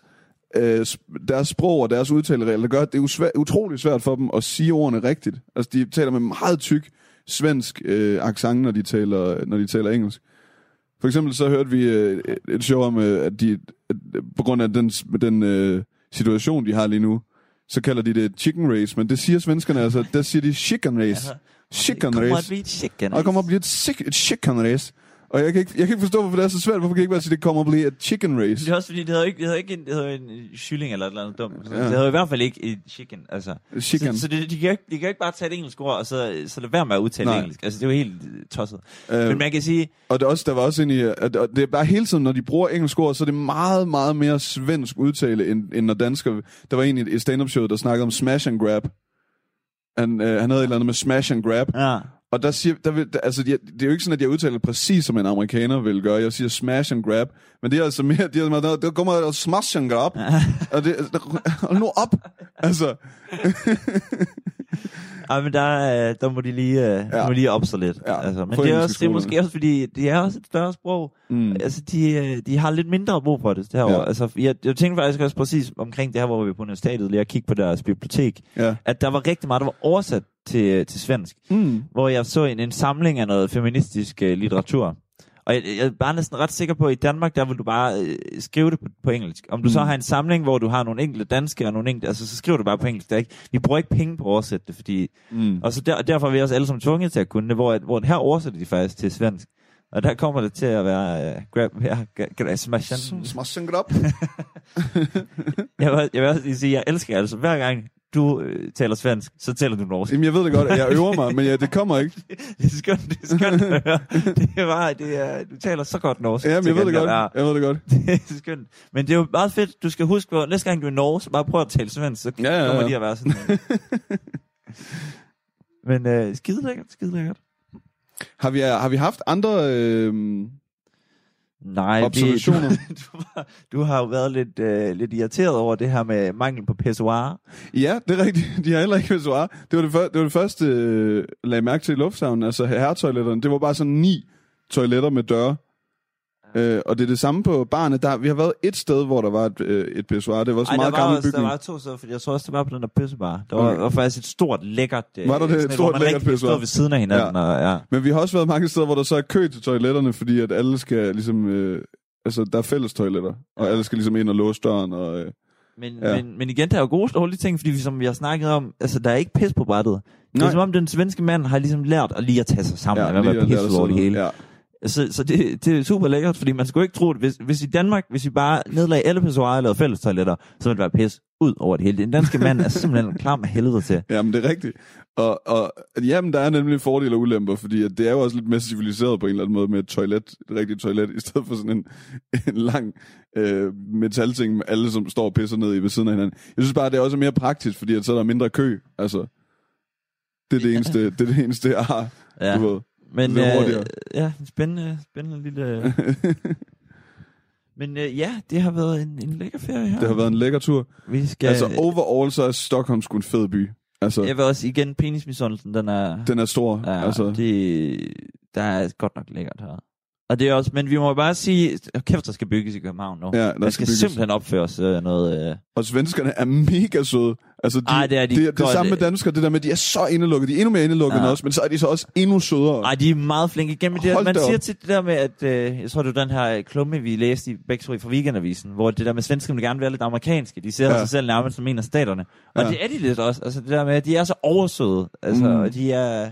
øh, deres sprog og deres udtaleregler, der gør, at det er usvæ- utrolig svært for dem at sige ordene rigtigt. Altså, de taler med meget tyk svensk øh, accent, når de, taler, når de taler engelsk. For eksempel så hørte vi øh, et- show om, øh, at de, at, på grund af den, den øh, situation, de har lige nu, så kalder de det chicken race, men det siger svenskerne altså, der siger de chicken race. Chicken det kommer race. Og der kommer at blive et chicken race. Og jeg kan, ikke, jeg kan ikke forstå, hvorfor det er så svært. Hvorfor kan jeg ikke bare sige, at det kommer at blive et chicken race? Det er også fordi, det hedder ikke, det hedder ikke en, det hedder en kylling eller et eller andet dumt. Ja. Det hedder i hvert fald ikke et chicken. Altså. Chicken. Så, så det, de, kan ikke, de kan ikke bare tage et engelsk ord, og så, så lade være med at udtale Nej. engelsk. Altså, det er jo helt øh, tosset. Øh, Men man kan sige, og det også, der var også en i, at at det er bare hele tiden, når de bruger engelsk ord, så er det meget, meget mere svensk udtale, end, end når dansker... Der var en i et stand-up show, der snakkede om smash and grab. Han, øh, han havde et eller andet med smash and grab. ja, Og der siger, der vil, der, altså, de, det er jo ikke sådan, at jeg udtaler det præcis, som en amerikaner vil gøre. Jeg siger smash and grab. Men det er altså mere, de er, der, der kommer der smash and grab. og det, der, hold nu op. Altså, Ja, men der, øh, der må de lige, øh, Ja. må lige op sig lidt. Ja, Altså, men det er, også, det er måske også, fordi det er også et større sprog. mm, Altså, de, øh, de har lidt mindre brug for det derovre. Ja. Ja. Altså, jeg, jeg tænkte faktisk også præcis omkring det her, hvor vi på universitetet, lige at kigge på deres bibliotek, ja. at der var rigtig meget, der var oversat til, til svensk. Mm. hvor jeg så en, en samling af noget feministisk øh, litteratur. Og jeg, jeg er bare næsten ret sikker på, at i Danmark, der vil du bare øh, skrive det på, på engelsk. Om du mm. så har en samling, hvor du har nogle enkelte danske og nogle enkelte, altså så skriver du bare på engelsk. Der er ikke, vi bruger ikke penge på at oversætte det, fordi, Mm. og så der, derfor er vi også alle sammen tvunget til at kunne det, hvor, at, hvor her oversætter de faktisk til svensk. Og der kommer det til at være uh, grab, ja, gra- gra- smash and- Smash and grab. jeg, vil, jeg vil også lige sige, jeg elsker altså, hver gang du øh, taler svensk, så taler du norsk. Jamen, jeg ved det godt, jeg øver mig, men ja, det kommer ikke. Det er skønt, det er skønt at høre. Det er bare, det er, du taler så godt norsk. Jamen, jeg til ved det godt. Ja, Jeg ved det godt. det er skønt. Men det er jo meget fedt. Du skal huske, at næste gang du er i Norge, så bare prøv at tale svensk, så Ja, ja, ja. kommer de at være sådan. Men øh, skide lækkert, skide lækkert. Har vi, har vi haft andre... Øh, Nej, Observationer. Du, du, har, du har jo været lidt, øh, lidt irriteret over det her med mangel på pissoir. ja, det er rigtigt. De har heller ikke pissoir. Det var det, før, det, var det første, øh, lagde mærke til i lufthavnen. Altså herretoiletterne. Det var bare sådan ni toiletter med døre. Øh, og det er det samme på barnet. Der, vi har været et sted, hvor der var et, øh, et pissoir. Det var også Ej, der meget var, gammel også, der bygning. var to steder, fordi jeg tror også, det var på den der pissebar. Der var, Okay. var faktisk et stort, lækkert... Øh, Var der det? Et stort, lækkert pissoir? stod ved siden af hinanden. Og, ja. Men vi har også været mange steder, hvor der så er kø til toiletterne, fordi at alle skal ligesom... Øh, altså, der er fælles toiletter, og Ja. alle skal ligesom ind og låse døren. Og, øh, Men, Ja. ja. men, men igen, der er jo gode og dårlige ting, fordi vi, som vi har snakket om, altså der er ikke pis på brættet. Det Nej. er som om den svenske mand har ligesom lært at lige at tage sig sammen, ja, lige være pisset over det hele. Ja. Så, så det, det er super lækkert, fordi man skulle ikke tro det. Hvis, hvis i Danmark, hvis vi bare nedlagde alle pissoirer og lavede fælles toiletter, så ville det være pis ud over det hele. Den danske mand er simpelthen klar med helvede til. Jamen, det er rigtigt. Og, og jamen, der er nemlig fordele og ulemper, fordi at det er jo også lidt mere civiliseret på en eller anden måde med et toilet, et rigtigt toilet, i stedet for sådan en, en lang øh, metalting med alle, som står og pisser ned i ved siden af hinanden. Jeg synes bare, det er også mere praktisk, fordi at så er der mindre kø. Altså, det er det eneste, det er det eneste jeg har. Ja. Du ved. Men øh, ja, en spændende, spændende lille... Men øh, ja, det har været en, en lækker ferie her. Det har været en lækker tur. Vi skal... Altså, overall så er Stockholm sgu en fed by. Altså, jeg vil også igen, penismisundelsen, den er... den er stor. Ja, altså, det, der er godt nok lækkert her. Og det er også, men vi må bare sige, kæft, der skal bygges i København nu. Ja, der der skal skal bygges. simpelthen opføres øh, noget... Øh, Og svenskerne er mega søde. Altså, de, Ej, det er de det, det, godt, samme med øh. danskere, det der med, at de er så indelukket. De er endnu mere indelukket Ja. end os, men så er de så også endnu sødere. ej, de er meget flinke igennem det. Man siger op. til det der med, at... Øh, jeg tror, det var den her klumme, vi læste i i fra Weekendavisen, hvor det der med svenskerne vil gerne være lidt amerikanske. De ser Ja. sig selv nærmest som en af staterne. Og Ja. det er de lidt også. Altså det der med, at de er så oversøde. Altså, Mm. de er...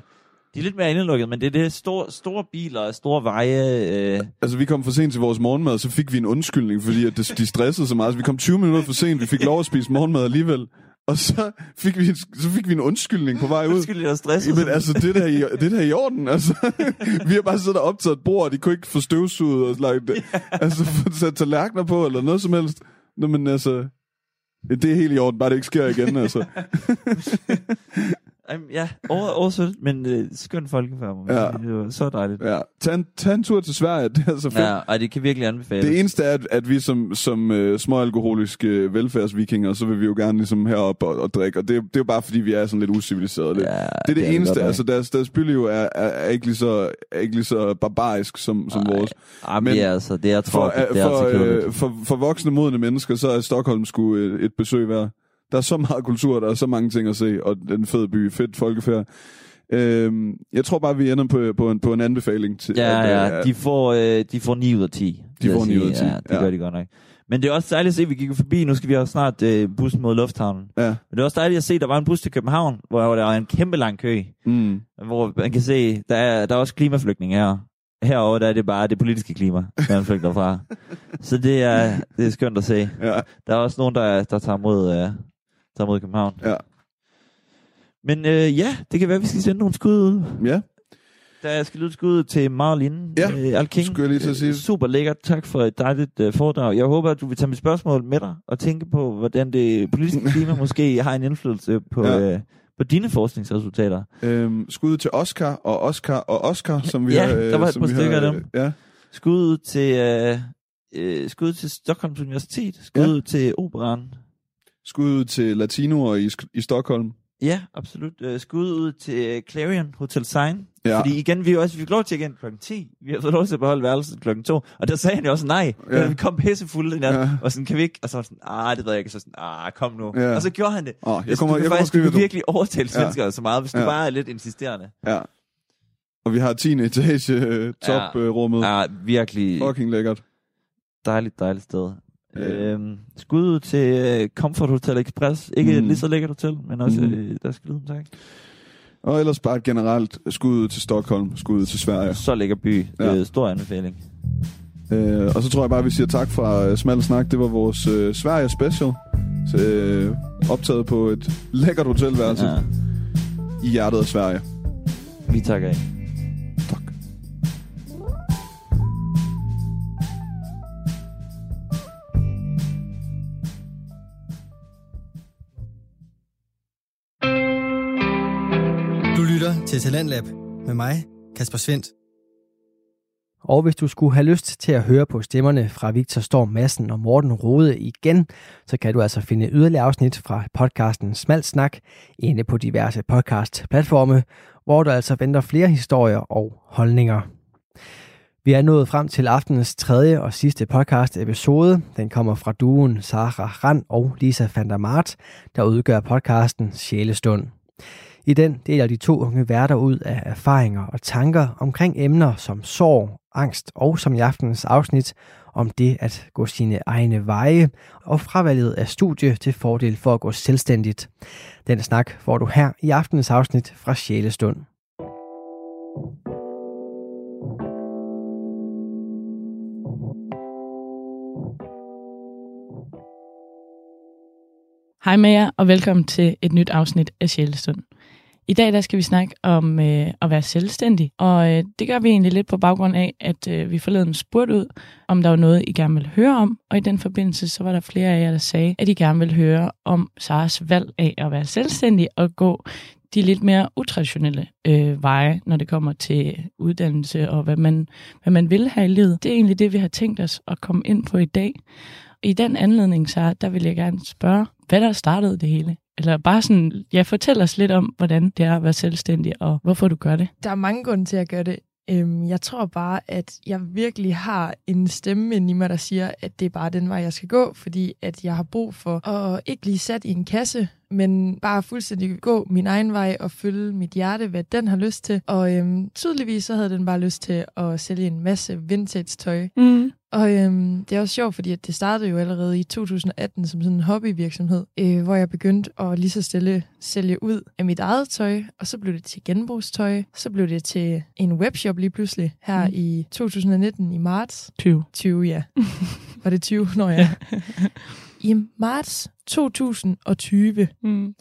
De er lidt mere indelukket, men det er det store, store biler og store veje. Øh, Altså, vi kom for sent til vores morgenmad, så fik vi en undskyldning, fordi at det, de stressede så meget. Så vi kom 20 minutter for sent, vi fik lov at spise morgenmad alligevel. Og så fik vi, så fik vi en undskyldning på vej ud. Undskyld, jeg stresset. Jamen altså, det der, i, det der er i orden, altså. vi har bare siddet og optaget et bord, og de kunne ikke få støvsuget og lagt, yeah. altså sat tallerkener på, eller noget som helst. Nå, men altså, det er helt i orden, bare det ikke sker igen, altså. Ja, over, oversødt, men øh, skøn folkefærd. Ja. Det var så dejligt. Ja, tag en, tag en tur til Sverige, det er så fedt. Ja, og det kan virkelig anbefales. Det eneste er, at, at vi som, som uh, småalkoholiske øh, velfærdsvikinger, så vil vi jo gerne ligesom herop og, og drikke, og det, er- det er jo bare fordi, vi er sådan lidt usiviliserede. Lidt. Ja, det er det, er eneste, nok. altså deres, deres byliv er, er, er, ikke lige så, er ikke lige så barbarisk som, som Ej, vores. Ej, men det er altså, det er For, det er for, altså øh, kedeligt. for, for voksne modne mennesker, så er Stockholm sgu et, et besøg værd. Der er så meget kultur, der er så mange ting at se, og den fede by, fedt folkefærd. Øhm, jeg tror bare, vi ender på, på, en, på en anbefaling til... Ja, at, ja, øh, de får, øh, de får 9 ud af 10. vil jeg får 9 ud af sige. 10, Ja, det ja. gør de godt nok. Men det er også dejligt at se, at vi gik forbi. Nu skal vi også snart øh, bussen mod lufthavnen. ja. Men det er også dejligt at se, at der var en bus til København, hvor der var en kæmpe lang kø. Mm. Hvor man kan se, der er, der er også klimaflygtninge her. Herover der er det bare det politiske klima, man flygter fra. Så det er, det er skønt at se. Ja, Der er også nogen, der, der tager mod, øh, tager mod København. ja, Men øh, ja, det kan være, at vi skal sende nogle skud ud. ja. Der skal lyde et skud til Marlin Ja, øh, Alking. skulle jeg lige til at sige. Øh, Super lækkert. Tak for et dejligt øh, foredrag. Jeg håber, at du vil tage mit spørgsmål med dig og tænke på, hvordan det politiske klima måske har en indflydelse på, Ja. ja. øh, på dine forskningsresultater. Øhm, skud til Oscar og Oscar og Oscar, som vi Ja, har... øh, der var et som par stykker har, af dem. øh, Ja, Skud ud til, øh, øh, skud ud til Stockholms Universitet. Skud Ja. til Operan. Skud ud til latinoer i, i Stockholm. Ja, absolut. Øh, skud ud til øh, Clarion Hotel Sign. Ja. Fordi igen, vi, er også, vi fik lov til igen klokken 10. Vi har fået lov til at beholde værelset klokken 2. Og der sagde han jo også nej. Ja. Vi kom pissefulde nat. Ja. Og sådan, kan vi ikke? Og så var sådan, ah, det ved jeg ikke. Så sådan, ah, kom nu. Ja. Og så gjorde han det. Åh, jeg kommer, du jeg kommer faktisk du skrive kan virkelig overtale Ja. svenskere så meget, hvis du Ja. bare er lidt insisterende. Ja. Og vi har 10. etage øh, toprummet. Ja. Ja, virkelig Fucking lækkert. dejligt, dejligt sted. Øhm, skud ud til øh, Comfort Hotel Express. Ikke Mm. lige så lækkert hotel, men også Mm. øh, der skal lyde tak. Og ellers bare generelt skud ud til Stockholm, skud ud til Sverige. Så lækker by. Ja. Øh, stor anbefaling. Øh, og så tror jeg bare, vi siger tak fra uh, Smal Snak. Det var vores øh, Sverige special. Så, øh, optaget på et lækkert hotelværelse. Ja. i hjertet af Sverige. Vi takker af. Til Talentlab med mig, Kasper Svendt. Og hvis du skulle have lyst til at høre på stemmerne fra Victor Storm Madsen og Morten Rode igen, så kan du altså finde yderligere afsnit fra podcasten Smalt Snak inde på diverse podcast-platforme, hvor der altså venter flere historier og holdninger. Vi er nået frem til aftenens tredje og sidste podcast episode. Den kommer fra duen Sara Rand og Lisa van der Mart, der udgør podcasten Sjælestund. I den deler de to unge værter ud af erfaringer og tanker omkring emner som sorg, angst og som i aftenens afsnit om det at gå sine egne veje og fravalget af studie til fordel for at gå selvstændigt. Den snak får du her i aftenens afsnit fra Sjælestund. Hej med jer, og velkommen til et nyt afsnit af Sjælestund. I dag der skal vi snakke om øh, at være selvstændig, og øh, det gør vi egentlig lidt på baggrund af, at øh, vi forleden spurgte ud, om der var noget, I gerne ville høre om, og i den forbindelse så var der flere af jer, der sagde, at I gerne ville høre om Saras valg af at være selvstændig og gå de lidt mere utraditionelle øh, veje, når det kommer til uddannelse og hvad man, hvad man vil have i livet. Det er egentlig det, vi har tænkt os at komme ind på i dag. I den anledning, så der vil jeg gerne spørge, hvad der startede det hele? Eller bare sådan, ja, fortæl os lidt om, hvordan det er at være selvstændig, og hvorfor du gør det. Der er mange grunde til at gøre det. Øhm, jeg tror bare, at jeg virkelig har en stemme inde i mig, der siger, at det er bare den vej, jeg skal gå, fordi at jeg har brug for at ikke blive sat i en kasse, men bare fuldstændig gå min egen vej og følge mit hjerte, hvad den har lyst til. Og øhm, tydeligvis så havde den bare lyst til at sælge en masse vintage-tøj. Mm. Og øhm, det er også sjovt, fordi at det startede jo allerede i 2018 som sådan en hobbyvirksomhed, øh, hvor jeg begyndte at lige så stille sælge ud af mit eget tøj, og så blev det til genbrugstøj, så blev det til en webshop lige pludselig her mm. i 2019 i marts 20. 20, ja. Var det 20? Nå ja. I marts 2020. Mm.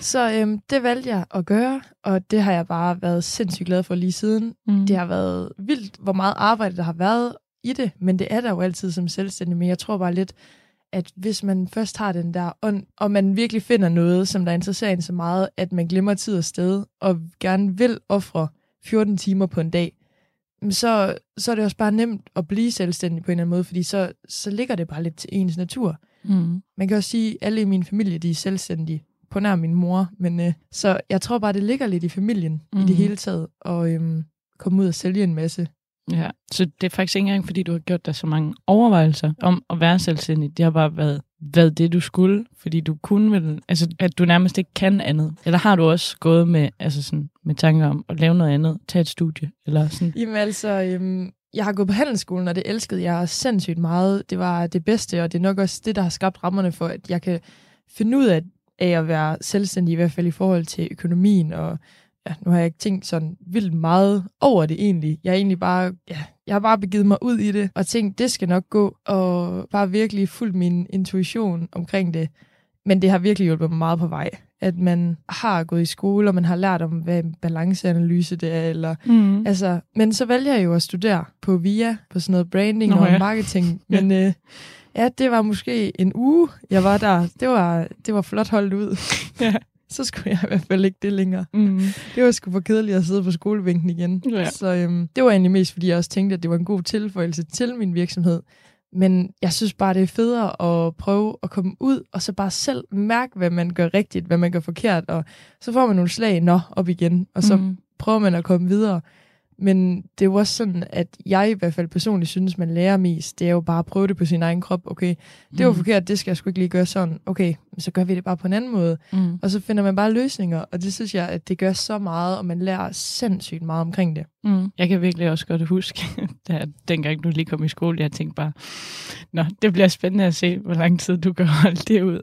Så øhm, det valgte jeg at gøre, og det har jeg bare været sindssygt glad for lige siden. Mm. Det har været vildt, hvor meget arbejde der har været i det, men det er der jo altid som selvstændig. Men jeg tror bare lidt, at hvis man først har den der ånd, og man virkelig finder noget, som der interesserer en så meget, at man glemmer tid og sted, og gerne vil ofre 14 timer på en dag, så, så er det også bare nemt at blive selvstændig på en eller anden måde, fordi så, så ligger det bare lidt til ens natur. Mm. Man kan også sige, at alle i min familie, de er selvstændige, på nær min mor, men øh, så jeg tror bare, det ligger lidt i familien mm. i det Mhm. hele taget, og øhm, komme ud og sælge en masse. Ja, så det er faktisk ikke engang, fordi du har gjort dig så mange overvejelser om at være selvstændig. Det har bare været, været det, du skulle, fordi du kunne vel, altså at du nærmest ikke kan andet. Eller har du også gået med, altså sådan, med tanker om at lave noget andet, tage et studie, eller sådan? Jamen altså, øhm, jeg har gået på handelsskolen, og det elskede jeg sindssygt meget. Det var det bedste, og det er nok også det, der har skabt rammerne for, at jeg kan finde ud af, af at være selvstændig, i hvert fald i forhold til økonomien, og ja, nu har jeg ikke tænkt sådan vildt meget over det egentlig. Jeg er egentlig bare, ja, jeg har bare begivet mig ud i det, og tænkt, det skal nok gå, og bare virkelig fulgt min intuition omkring det. Men det har virkelig hjulpet mig meget på vej, at man har gået i skole, og man har lært om, hvad en balanceanalyse det er, eller Mm. Altså, men så valgte jeg jo at studere på VIA, på sådan noget branding Nå og ja. marketing. Men øh, ja, det var måske en uge, jeg var der. Det var, det var flot holdt ud. Ja. Så skulle jeg i hvert fald ikke det længere. Mm. Det var sgu for kedeligt at sidde på skolebænken igen. Ja. Så øhm, det var egentlig mest, fordi jeg også tænkte, at det var en god tilføjelse til min virksomhed. Men jeg synes bare, det er federe at prøve at komme ud, og så bare selv mærke, hvad man gør rigtigt, hvad man gør forkert, og så får man nogle slag, nå, op igen, og så Mm. prøver man at komme videre. Men det er jo også sådan, at jeg i hvert fald personligt synes, man lærer mest. Det er jo bare at prøve det på sin egen krop. Okay, det var Mm. forkert, det skal jeg sgu ikke lige gøre sådan. Okay, så gør vi det bare på en anden måde. Mm. Og så finder man bare løsninger, og det synes jeg, at det gør så meget, og man lærer sindssygt meget omkring det. Mm. Jeg kan virkelig også godt huske, da, dengang du lige kom i skole, jeg tænkte bare, Nå, det bliver spændende at se, hvor lang tid du kan holde det ud.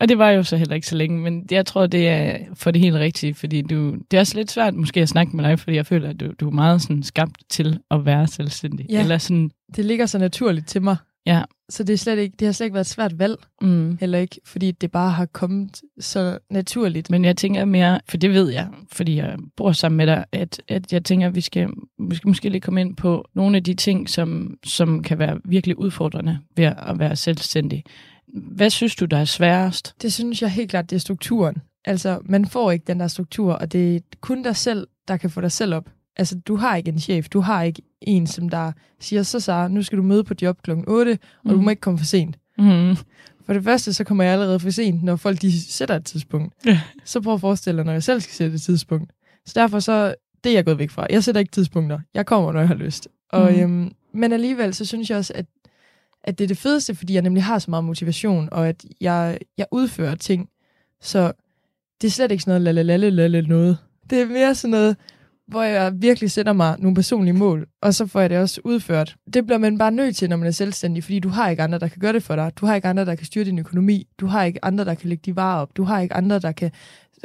Og det var jo så heller ikke så længe, men jeg tror, det er for det helt rigtige, fordi du, det er også lidt svært måske at snakke med dig, fordi jeg føler, at du, du er meget sådan skabt til at være selvstændig. Ja. Eller sådan, Det ligger så naturligt til mig. Ja. Så det, er slet ikke, det har slet ikke været et svært valg, mm. heller ikke, fordi det bare har kommet så naturligt. Men jeg tænker mere, for det ved jeg, fordi jeg bor sammen med dig, at, at jeg tænker, at vi skal, vi skal måske lige komme ind på nogle af de ting, som, som kan være virkelig udfordrende ved at være selvstændig. Hvad synes du, der er sværest? Det synes jeg helt klart, det er strukturen. Altså, man får ikke den der struktur, og det er kun dig selv, der kan få dig selv op. Altså, du har ikke en chef, du har ikke en, som der siger, så Sara, nu skal du møde på job klokken 8, og du Mm. må ikke komme for sent. Mm. For det første, så kommer jeg allerede for sent, når folk de sætter et tidspunkt. Ja. Så prøv at forestille dig, når jeg selv skal sætte et tidspunkt. Så derfor så, det er jeg gået væk fra. Jeg sætter ikke tidspunkter. Jeg kommer, når jeg har lyst. Og, Mhm. øhm, men alligevel, så synes jeg også, at, at det er det fedeste, fordi jeg nemlig har så meget motivation, og at jeg, jeg udfører ting. Så det er slet ikke sådan noget lalle noget. Det er mere sådan noget, hvor jeg virkelig sætter mig nogle personlige mål, og så får jeg det også udført. Det bliver man bare nødt til, når man er selvstændig, fordi du har ikke andre, der kan gøre det for dig. Du har ikke andre, der kan styre din økonomi. Du har ikke andre, der kan lægge de varer op. Du har ikke andre, der kan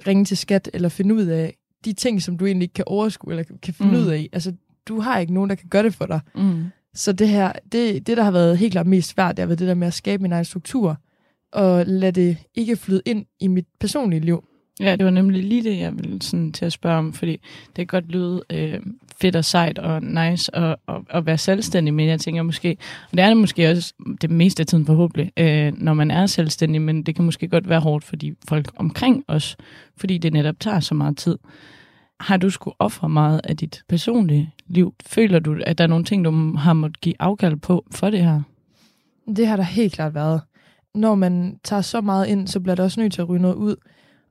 ringe til skat eller finde ud af de ting, som du egentlig ikke kan overskue eller kan finde Mm. ud af. Altså, du har ikke nogen, der kan gøre det for dig. Mm. Så det her, det, det der har været helt klart mest svært, det har været det der med at skabe min egen struktur, og lade det ikke flyde ind i mit personlige liv. Ja, det var nemlig lige det, jeg ville sådan til at spørge om, fordi det kan godt lyde øh, fedt og sejt og nice at, at, at være selvstændig, men jeg tænker måske, og det er det måske også det meste af tiden forhåbentlig, øh, når man er selvstændig, men det kan måske godt være hårdt for de folk omkring os, fordi det netop tager så meget tid. Har du skulle ofre meget af dit personlige liv? Føler du, at der er nogle ting, du har måttet give afkald på for det her? Det har der helt klart været. Når man tager så meget ind, så bliver der også nødt til at ryge noget ud.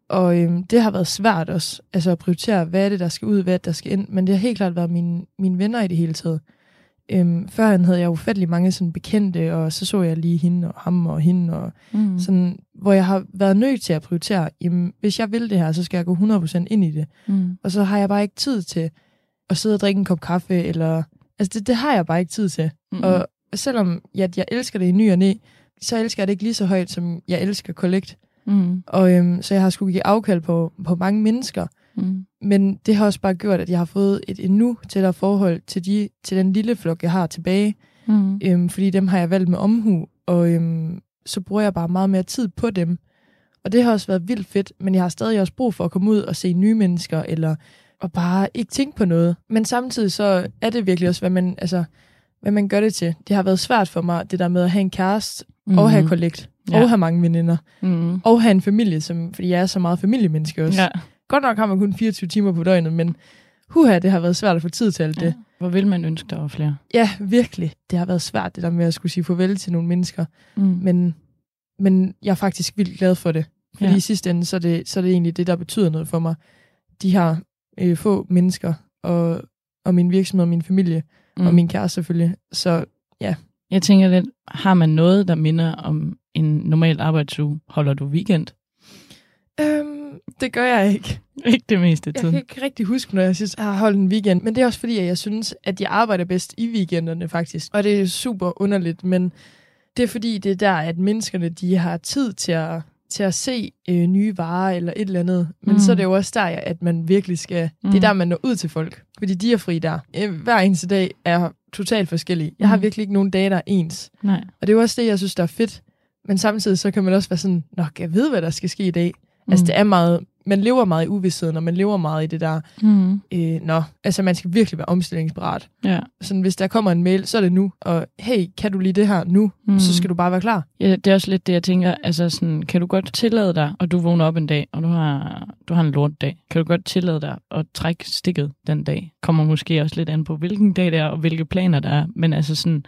Og øhm, det har været svært også, altså at prioritere, hvad er det, der skal ud, hvad er det, der skal ind. Men det har helt klart været mine, mine venner i det hele taget. Øhm, førhen havde jeg ufattelig mange sådan bekendte, og så så jeg lige hende og ham og hende, og Mm. sådan, hvor jeg har været nødt til at prioritere, jamen, hvis jeg vil det her, så skal jeg gå 100% ind i det. Mm. Og så har jeg bare ikke tid til at sidde og drikke en kop kaffe, eller... Altså, det, det har jeg bare ikke tid til. Mm. Og selvom jeg, jeg elsker det i ny og næ, så elsker jeg det ikke lige så højt, som jeg elsker Collect. Mm. Og øhm, så jeg har skulle give afkald på, på mange mennesker. Mm. Men det har også bare gjort, at jeg har fået et endnu tættere forhold til, de, til den lille flok, jeg har tilbage. Mm. Øhm, fordi dem har jeg valgt med omhu, og øhm, så bruger jeg bare meget mere tid på dem. Og det har også været vildt fedt, men jeg har stadig også brug for at komme ud og se nye mennesker, eller og bare ikke tænke på noget. Men samtidig så er det virkelig også, hvad man, altså, hvad man gør det til. Det har været svært for mig, det der med at have en kæreste, mm. og have kollekt, Ja. og have mange veninder, Mm. og have en familie, som, fordi jeg er så meget familiemenneske også. Ja. Godt nok har man kun 24 timer på døgnet, men huha, det har været svært at få tid til alt det. ja. Hvor vil man ønske, der var flere? Ja, virkelig. Det har været svært, det der med at skulle sige farvel til nogle mennesker. Mm. Men, men jeg er faktisk vildt glad for det. Fordi Ja. ja. i sidste ende, så er, det, så er det egentlig det, der betyder noget for mig. De her øh, få mennesker, og, og min virksomhed, og min familie, mm. og min kæreste selvfølgelig. Så Jeg tænker lidt, har man noget, der minder om en normal arbejdsuge? Holder du weekend? øhm, det gør jeg ikke. Ikke det meste af Jeg kan ikke rigtig huske, når jeg jeg har holdt en weekend. Men det er også fordi, at jeg synes, at jeg arbejder bedst i weekenderne faktisk. Og det er super underligt, men det er fordi, det er der, at menneskerne de har tid til at, til at se øh, nye varer eller et eller andet. Men Mm. mm. så er det jo også der, at man virkelig skal... Mm. Det Mm. er der, man når ud til folk. Fordi de er fri der. Øh, Hver eneste dag er totalt forskellig. Jeg har Mm. virkelig ikke nogen dage, der er ens. Nej. Og det er jo også det, jeg synes, der er fedt. Men samtidig så kan man også være sådan, Nå, jeg ved, hvad der skal ske i dag. Mm. Altså, det er meget... Man lever meget i uvidsheden, og man lever meget i det der... Mm. Øh, nå, altså man skal virkelig være omstillingsparat. Ja. Sådan, hvis der kommer en mail, så er det nu. Og hey, kan du lige det her nu? Mm. Så skal du bare være klar. ja, det er også lidt det, jeg tænker. Altså sådan, kan du godt tillade dig, og du vågner op en dag, og du har, du har en lortdag. Kan du godt tillade dig at trække stikket den dag? Kommer måske også lidt an på, hvilken dag det er, og hvilke planer der er. Men altså sådan,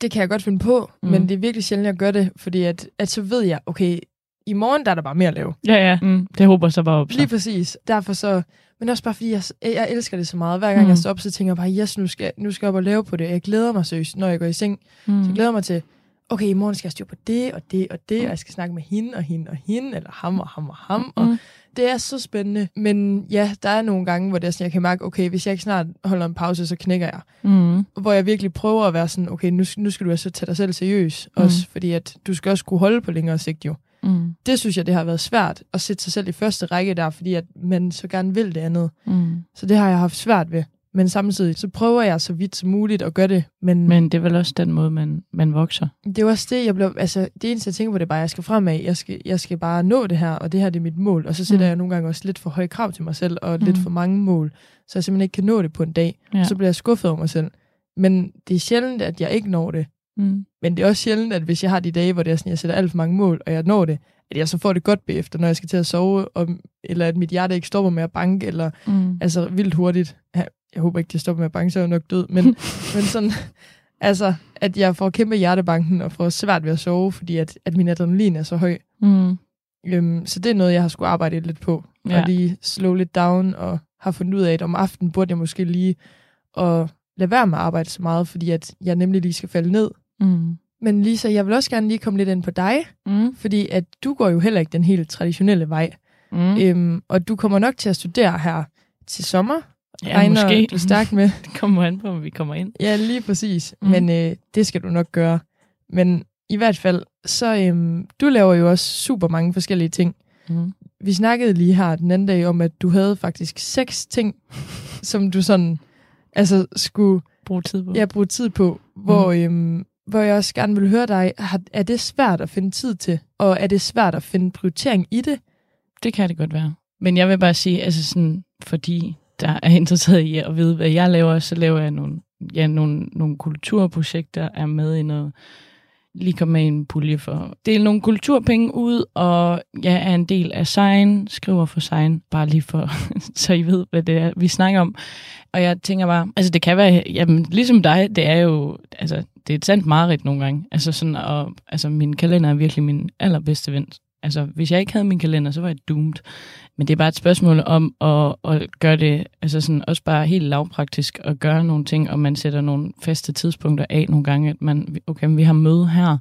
Det kan jeg godt finde på, Mm. men det er virkelig sjældent, jeg gør det. Fordi at, at så ved jeg, okay, i morgen der er der bare mere at lave. ja, ja, mm, det håber så bare op. Så. Lige præcis. Derfor så... Men også bare fordi, jeg, jeg elsker det så meget. Hver gang Mm. jeg står op, så tænker jeg bare, yes, nu skal, nu skal jeg op og lave på det. Jeg glæder mig seriøst, når jeg går i seng. Mm. Så jeg glæder mig til, okay, i morgen skal jeg styre på det, og det, og det, Mm. og jeg skal snakke med hende, og hende, og hende, eller ham, og ham, og ham. Og Mm. Det er så spændende. Men ja, der er nogle gange, hvor det er sådan, jeg kan mærke, okay, hvis jeg ikke snart holder en pause, så knækker jeg. Mm. Hvor jeg virkelig prøver at være sådan, okay, nu, nu skal du altså tage dig selv seriøs Mm. også, fordi at du skal også kunne holde på længere sigt jo. Mm. Det synes jeg, det har været svært at sætte sig selv i første række der, fordi at man så gerne vil det andet. Mm. Så det har jeg haft svært ved. Men samtidig, så prøver jeg så vidt som muligt at gøre det. Men, Men det er vel også den måde, man, man vokser. det er også det, jeg bliver, altså, det eneste, jeg tænker på, det er bare, at jeg skal fremad. Jeg skal, jeg skal bare nå det her, og det her det er mit mål. Og så sætter Mm. jeg nogle gange også lidt for høje krav til mig selv, og mm. lidt for mange mål, så jeg simpelthen ikke kan nå det på en dag. Ja. Så bliver jeg skuffet over mig selv. Men det er sjældent, at jeg ikke når det. Mm. Men det er også sjældent, at hvis jeg har de dage, hvor det er sådan, jeg sætter alt for mange mål, og jeg når det, at jeg så får det godt bagefter, når jeg skal til at sove, og, eller at mit hjerte ikke stopper med at banke, eller Mm. altså vildt hurtigt. Jeg håber ikke, det stopper med at banke, så er jeg nok død. Men, men sådan, altså, at jeg får kæmpe hjertebanken og får svært ved at sove, fordi at, at min adrenalin er så høj. Mm. Øhm, så det er noget, jeg har skulle arbejde lidt på. Ja. Og lige slå lidt down, og har fundet ud af, at om aftenen burde jeg måske lige at lade være med at arbejde så meget, fordi at jeg nemlig lige skal falde ned. Mm. Men Lisa, jeg vil også gerne lige komme lidt ind på dig, Mm. fordi at du går jo heller ikke den helt traditionelle vej. Mm. Øhm, og du kommer nok til at studere her til sommer, Ja, regner måske. du stærkt med. Det kommer an på, om vi kommer ind. Ja, lige præcis. Mm. Mm. Men øh, det skal du nok gøre. Men i hvert fald, så øhm, du laver jo også super mange forskellige ting. Mm. Vi snakkede lige her den anden dag om, at du havde faktisk seks ting, som du sådan altså skulle Brug tid på. ja, bruge tid på, hvor, øhm, hvor jeg også gerne vil høre dig. Har, er det svært at finde tid til? Og er det svært at finde prioritering i det? Det kan det godt være. Men jeg vil bare sige, altså sådan, fordi der er interesseret i at vide, hvad jeg laver, så laver jeg nogle, ja, nogle, nogle kulturprojekter, er med i noget, lige kommer med i en pulje for Det er nogle kulturpenge ud, og jeg er en del af Sign, skriver for Sign, bare lige for, så I ved, hvad det er, vi snakker om. Og jeg tænker bare, altså det kan være, jamen ligesom dig, det er jo, altså det er et sandt mareridt nogle gange. Altså sådan, og, altså min kalender er virkelig min allerbedste ven. Altså hvis jeg ikke havde min kalender, så var jeg doomed. Men det er bare et spørgsmål om at, at gøre det, altså sådan også bare helt lavpraktisk, at gøre nogle ting, og man sætter nogle faste tidspunkter af nogle gange, at man, okay, vi har møde her,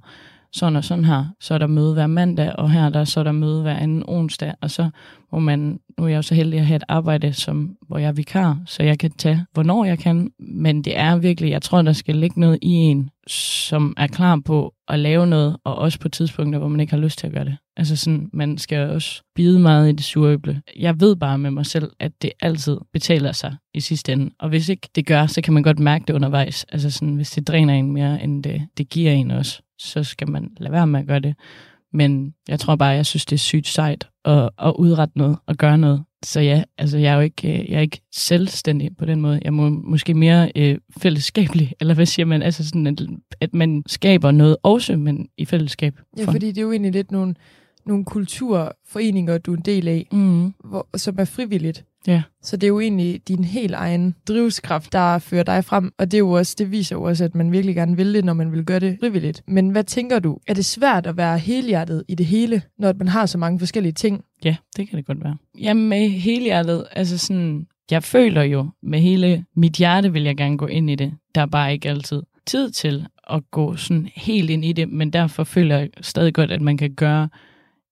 sådan og sådan her, så er der møde hver mandag, og her der, så er der møde hver anden onsdag, og så hvor man, nu er jeg jo så heldig at have et arbejde, som, hvor jeg er vikar, så jeg kan tage, hvornår jeg kan, men det er virkelig, jeg tror, der skal ligge noget i en, som er klar på at lave noget, og også på tidspunkter, hvor man ikke har lyst til at gøre det. Altså sådan, man skal også bide meget i det sure æble. Jeg ved bare med mig selv, at det altid betaler sig i sidste ende. Og hvis ikke det gør, så kan man godt mærke det undervejs. Altså sådan, hvis det dræner en mere, end det, det giver en også, så skal man lade være med at gøre det. Men jeg tror bare, jeg synes, det er sygt sejt at, at udrette noget og gøre noget. Så ja, altså jeg er jo ikke, øh, jeg er ikke selvstændig på den måde. Jeg må måske mere øh, fællesskabelig, eller hvad siger man? Altså sådan, at, at man skaber noget også, men i fællesskab. Ja, For- fordi det er jo egentlig lidt nogle, nogle kulturforeninger, du er en del af, Mm. hvor, som er frivilligt. Ja. Så det er jo egentlig din helt egen drivskraft, der fører dig frem, og det, er jo også, det viser jo også, at man virkelig gerne vil det, når man vil gøre det frivilligt. Men hvad tænker du? Er det svært at være helhjertet i det hele, når man har så mange forskellige ting? Ja, det kan det godt være. Jamen med hele hjertet, altså sådan, jeg føler jo, med hele mit hjerte vil jeg gerne gå ind i det. Der er bare ikke altid tid til at gå sådan helt ind i det, men derfor føler jeg stadig godt, at man kan gøre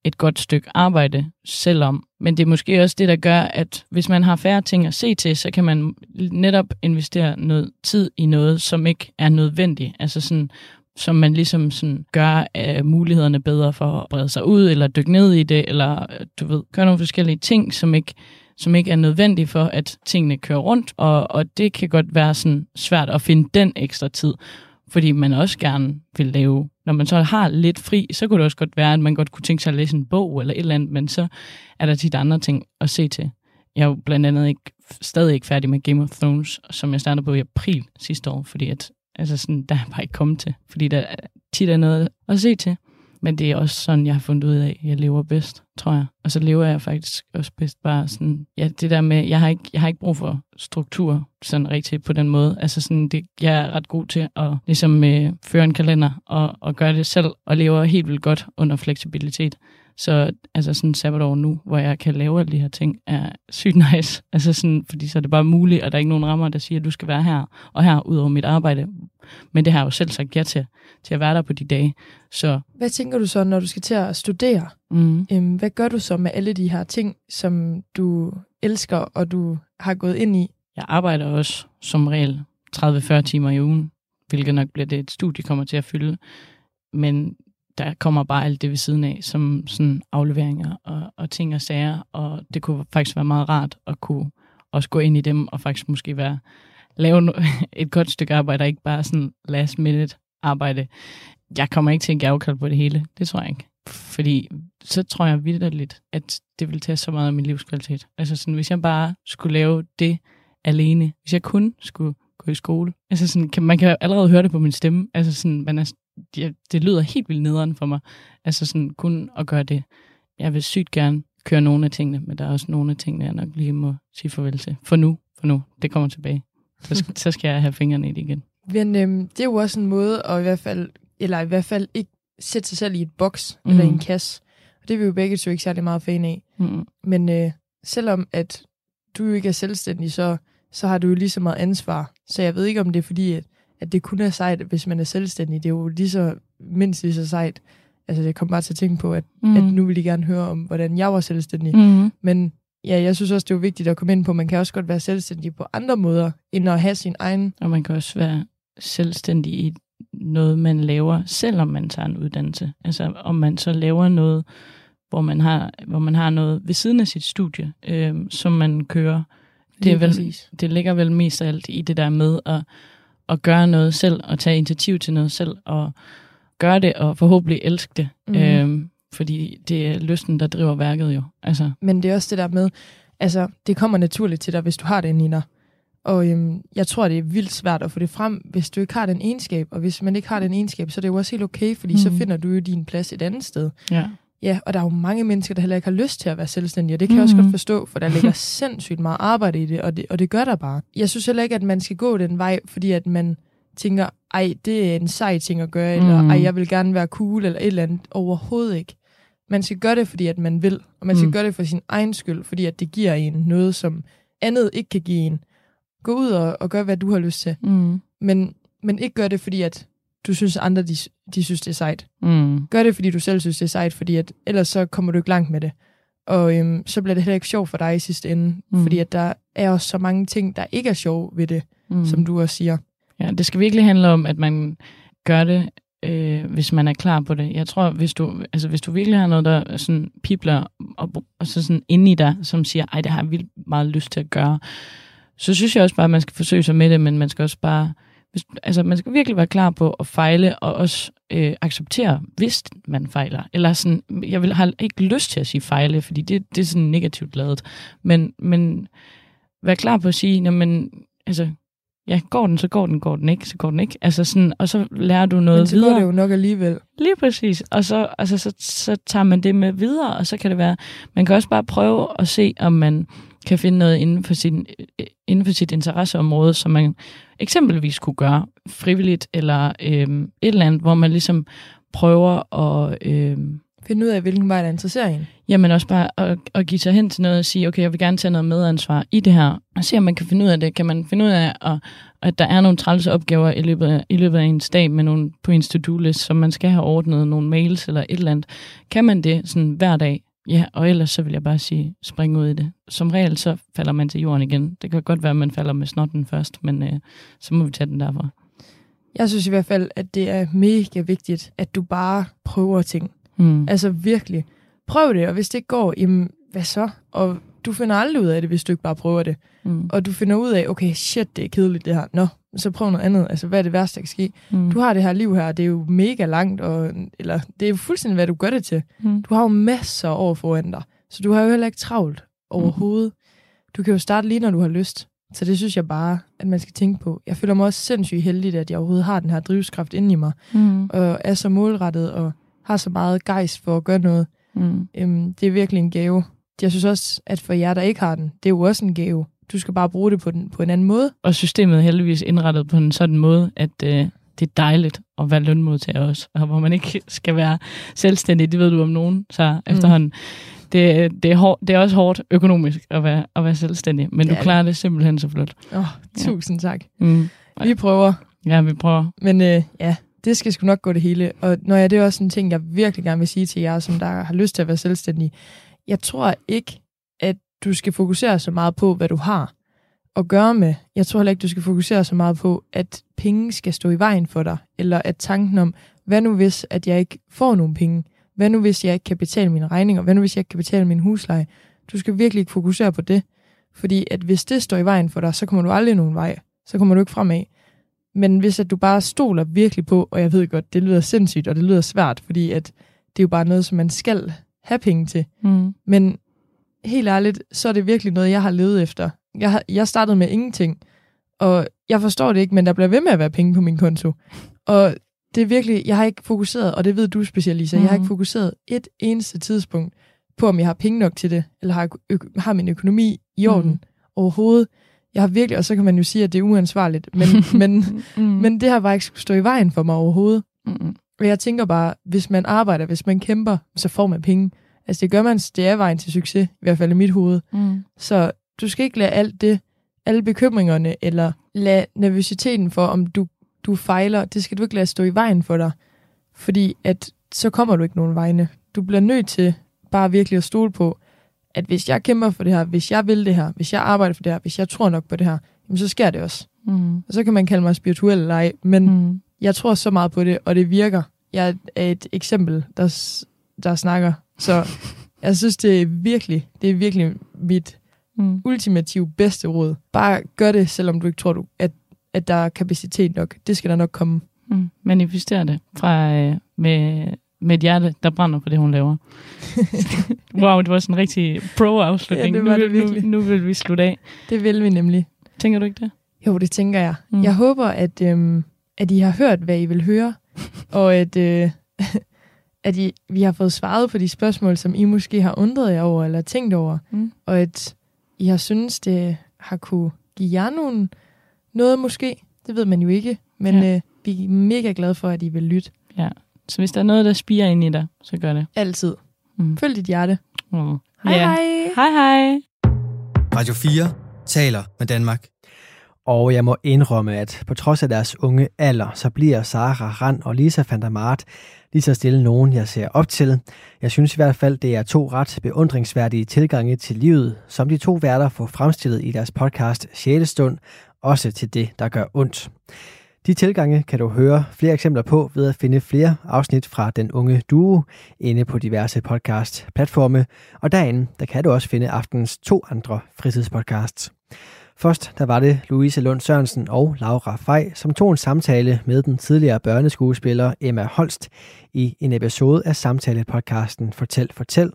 et godt stykke arbejde selvom. Men det er måske også det, der gør, at hvis man har færre ting at se til, så kan man netop investere noget tid i noget, som ikke er nødvendigt. Altså sådan, som man ligesom sådan gør uh, mulighederne bedre for at brede sig ud, eller dykke ned i det, eller øh, du ved, gøre nogle forskellige ting, som ikke, som ikke er nødvendige for, at tingene kører rundt, og, og det kan godt være sådan svært at finde den ekstra tid, fordi man også gerne vil lave, når man så har lidt fri, så kunne det også godt være, at man godt kunne tænke sig at læse en bog eller et eller andet, men så er der tit andre ting at se til. Jeg er jo blandt andet ikke, stadig ikke færdig med Game of Thrones, som jeg startede på i april sidste år, fordi at, altså sådan, der er bare ikke kommet til, fordi der tit er noget at se til. Men det er også sådan, jeg har fundet ud af, at jeg lever bedst, tror jeg. Og så lever jeg faktisk også bedst bare sådan, ja, det der med, jeg har ikke, jeg har ikke brug for struktur sådan rigtigt på den måde. Altså sådan, det, jeg er ret god til at ligesom øh, føre en kalender og, og gøre det selv, og lever helt vildt godt under fleksibilitet. Så altså sådan sabbatår nu, hvor jeg kan lave alle de her ting, er sygt nice. Altså sådan, fordi så er det bare muligt, og der er ikke nogen rammer, der siger, at du skal være her og her ud over mit arbejde. Men det har jeg jo selv sagt ja til, til at være der på de dage. Så Hvad tænker du så, når du skal til at studere? mm, Øhm, hvad gør du så med alle de her ting, som du elsker, og du har gået ind i? jeg arbejder også som regel 30-40 timer i ugen, hvilket nok bliver det, et studie kommer til at fylde. Men der kommer bare alt det ved siden af, som sådan afleveringer og, og ting og sager, og det kunne faktisk være meget rart at kunne også gå ind i dem og faktisk måske være lave et godt stykke arbejde, og ikke bare sådan last minute arbejde. Jeg kommer ikke til at gavekald på det hele, det tror jeg ikke. Fordi så tror jeg vidderligt, at det vil tage så meget af min livskvalitet. Altså sådan, hvis jeg bare skulle lave det alene, hvis jeg kun skulle gå i skole. Altså sådan, kan, man kan allerede høre det på min stemme. Altså sådan, man er, ja, det lyder helt vildt nederen for mig. Altså sådan, kun at gøre det. Jeg vil sygt gerne køre nogle af tingene, men der er også nogle af tingene, jeg nok lige må sige farvel til. For nu, for nu. Det kommer tilbage. Så skal, så skal jeg have fingrene i det igen. Men øhm, det er jo også en måde at i hvert fald, eller i hvert fald ikke sætte sig selv i et boks mm. eller i en Mhm. kasse. Og det er vi jo begge to ikke særlig meget fan af. Mm. Men øh, selvom at du jo ikke er selvstændig, så, så har du jo lige så meget ansvar. Så jeg ved ikke, om det er fordi, at, at det kun er sejt, hvis man er selvstændig. Det er jo lige så, mindst lige så sejt. Altså, jeg kom bare til at tænke på, at, Mm. mm. at nu vil de gerne høre om, hvordan jeg var selvstændig. Mm. Men ja, jeg synes også, det er vigtigt at komme ind på, at man kan også godt være selvstændig på andre måder, end at have sin egen... Og man kan også være selvstændig i noget, man laver, selvom man tager en uddannelse. Altså om man så laver noget, hvor man har, hvor man har noget ved siden af sit studie, øh, som man kører. Det, er vel, det ligger vel mest af alt i det der med at, at gøre noget selv, og tage initiativ til noget selv, og gøre det, og forhåbentlig elske det. Mm. Øh, fordi det er lysten, der driver værket jo. Altså, Men det er også det der med, altså, det kommer naturligt til dig, hvis du har det inde i dig. Og øhm, jeg tror, det er vildt svært at få det frem, hvis du ikke har den egenskab. Og hvis man ikke har den egenskab, så er det jo også helt okay, fordi mm. så finder du jo din plads et andet sted. ja. Ja, og der er jo mange mennesker, der heller ikke har lyst til at være selvstændige, og det kan jeg også Mhm. godt forstå, for der ligger sindssygt meget arbejde i det og, det, og det gør der bare. Jeg synes heller ikke, at man skal gå den vej, fordi at man tænker, ej, det er en sej ting at gøre, eller Mhm. ej, jeg vil gerne være cool, eller et eller andet. Overhovedet ikke. Man skal gøre det, fordi at man vil, og man skal Mm. gøre det for sin egen skyld, fordi at det giver en noget, som andet ikke kan give en. Gå ud og, og gør, hvad du har lyst til. Mm. Men, men ikke gør det, fordi at du synes, andre de, de synes, det er sejt. Mm. Gør det, fordi du selv synes, det er sejt, fordi at, ellers så kommer du ikke langt med det. Og øhm, så bliver det heller ikke sjovt for dig i sidste ende, Mm. fordi at der er også så mange ting, der ikke er sjov ved det, mm. som du også siger. Ja, det skal virkelig handle om, at man gør det, øh, hvis man er klar på det. Jeg tror, hvis du, altså, hvis du virkelig har noget, der sådan pipler, og, og så sådan inde i dig, som siger, ej, det har jeg vildt meget lyst til at gøre, så synes jeg også bare, at man skal forsøge sig med det, men man skal også bare hvis, altså, man skal virkelig være klar på at fejle, og også øh, acceptere, hvis man fejler. Eller sådan, jeg vil har ikke lyst til at sige fejle, fordi det, det er sådan negativt lavet. Men, men være klar på at sige, jamen, altså, ja, går den, så går den, går den ikke, så går den ikke. Altså sådan, og så lærer du noget Men så videre. går det jo nok alligevel. Lige præcis. Og så, altså, så, så tager man det med videre, og så kan det være, man kan også bare prøve at se, om man kan finde noget inden for, sin, øh, inden for sit interesseområde, som man eksempelvis kunne gøre frivilligt, eller øhm, et eller andet, hvor man ligesom prøver at, øhm, Finde ud af, hvilken vej, der interesserer en. jamen også bare at, at give sig hen til noget og sige, okay, jeg vil gerne tage noget medansvar i det her, og se, om man kan finde ud af det. Kan man finde ud af, at, at der er nogle trælse opgaver i løbet, af, i løbet af ens dag med nogle på ens to-do-list, som man skal have ordnet, nogle mails eller et eller andet. Kan man det sådan hver dag? Ja, og ellers så vil jeg bare sige, spring ud i det. Som regel så falder man til jorden igen. Det kan godt være, at man falder med snotten først, men øh, så må vi tage den derfra. Jeg synes i hvert fald, at det er mega vigtigt, at du bare prøver ting. Mm. Altså virkelig. Prøv det, og hvis det ikke går, jamen hvad så? Og du finder aldrig ud af det, hvis du ikke bare prøver det. Mm. Og du finder ud af, okay, shit, det er kedeligt det her. Nå, så prøv noget andet. Altså, hvad er det værste, der kan ske? Mm. Du har det her liv her, det er jo mega langt, og, eller det er jo fuldstændig, hvad du gør det til. Mm. Du har jo masser af år foran dig, så du har jo heller ikke travlt overhovedet. Du kan jo starte lige, når du har lyst. Så det synes jeg bare, at man skal tænke på. Jeg føler mig også sindssygt heldig, at jeg overhovedet har den her drivskraft inde i mig, Mm. og er så målrettet, og har så meget gejst for at gøre noget. Mm. Øhm, det er virkelig en gave. Jeg synes også, at for jer, der ikke har den, det er jo også en gave. Du skal bare bruge det på, den, på en anden måde. Og systemet er heldigvis indrettet på en sådan måde, at øh, det er dejligt at være lønmodtager også, og hvor man ikke skal være selvstændig, det ved du om nogen, så Mm. efterhånden. Det, det, er hård, det er også hårdt økonomisk at være, at være selvstændig, men Det du er klarer det simpelthen så flot. Åh, oh, tusind tak. Mm. Vi prøver. Ja, vi prøver. Men øh, ja, det skal sgu nok gå det hele. Og når jeg, det er også en ting, jeg virkelig gerne vil sige til jer, som der har lyst til at være selvstændige. Jeg tror ikke, at du skal fokusere så meget på, hvad du har at gøre med. Jeg tror heller ikke, du skal fokusere så meget på, at penge skal stå i vejen for dig. Eller at tanken om, hvad nu hvis, at jeg ikke får nogen penge? Hvad nu hvis, jeg ikke kan betale mine regninger? Hvad nu hvis, jeg ikke kan betale min husleje? Du skal virkelig ikke fokusere på det. Fordi at hvis det står i vejen for dig, så kommer du aldrig nogen vej. Så kommer du ikke fremad. Men hvis at du bare stoler virkelig på, og jeg ved godt, det lyder sindssygt, og det lyder svært, fordi at det er jo bare noget, som man skal have penge til. Mm. Men helt ærligt, så er det virkelig noget, jeg har levet efter. Jeg, har, jeg startede med ingenting, og jeg forstår det ikke, men der bliver ved med at være penge på min konto. Og det er virkelig, jeg har ikke fokuseret, og det ved du specielt, Lisa, jeg har ikke Mhm. fokuseret et eneste tidspunkt på, om jeg har penge nok til det, eller har, ø- har min økonomi i orden Mhm. overhovedet. Jeg har virkelig, og så kan man jo sige, at det er uansvarligt, men, men, Mm. men det har bare ikke skulle stå i vejen for mig overhovedet. Mm. Og jeg tænker bare, hvis man arbejder, hvis man kæmper, så får man penge. Altså det gør man, det er vejen til succes, i hvert fald i mit hoved. Mm. Så du skal ikke lade alt det, alle bekymringerne, eller lade nervøsiteten for, om du, du fejler, det skal du ikke lade stå i vejen for dig. Fordi at så kommer du ikke nogen vegne. Du bliver nødt til bare virkelig at stole på, at hvis jeg kæmper for det her, hvis jeg vil det her, hvis jeg arbejder for det her, hvis jeg tror nok på det her, jamen så sker det også. Mm. Og så kan man kalde mig spirituel eller ej, men Mm. jeg tror så meget på det, og det virker. Jeg er et eksempel, der, der snakker. Så jeg synes, det er virkelig, det er virkelig mit Mm. ultimative bedste råd. Bare gør det, selvom du ikke tror, du, at, at der er kapacitet nok. Det skal der nok komme. Mm. Manifester det fra, øh, med, med et hjerte, der brænder for det, hun laver. wow, det var sådan en rigtig pro-afslutning. Ja, det var nu, det vil- virkelig. Nu, nu vil vi slutte af. Det vil vi nemlig. Tænker du ikke det? Jo, det tænker jeg. Mm. Jeg håber, at, øhm, at I har hørt, hvad I vil høre, og at, øh, at I, vi har fået svaret på de spørgsmål, som I måske har undret jer over eller tænkt over, Mm. og at I har synes det har kunne give jer nogen, noget måske. Det ved man jo ikke, men Ja. ja. øh, vi er mega glade for, at I vil lytte Så hvis der er noget, der spiger ind i dig, så gør det. altid. Mm. Følg dit hjerte. Mm. Hej Ja. hej! Hej hej. Radio 4 taler med Danmark. Og jeg må indrømme, at på trods af deres unge alder, så bliver Sara Rand og Lisa van der Mart lige så stille nogen, jeg ser op til. Jeg synes i hvert fald, det er to ret beundringsværdige tilgange til livet, som de to værter får fremstillet i deres podcast 6. stund, også til det, der gør ondt. De tilgange kan du høre flere eksempler på ved at finde flere afsnit fra Den Unge Duo inde på diverse podcast-platforme, og derinde der kan du også finde aftens to andre fritidspodcasts. Først der var det Louise Lund Sørensen og Laura Fej, som tog en samtale med den tidligere børneskuespiller Emma Holst i en episode af samtalepodcasten Fortæl Fortæl.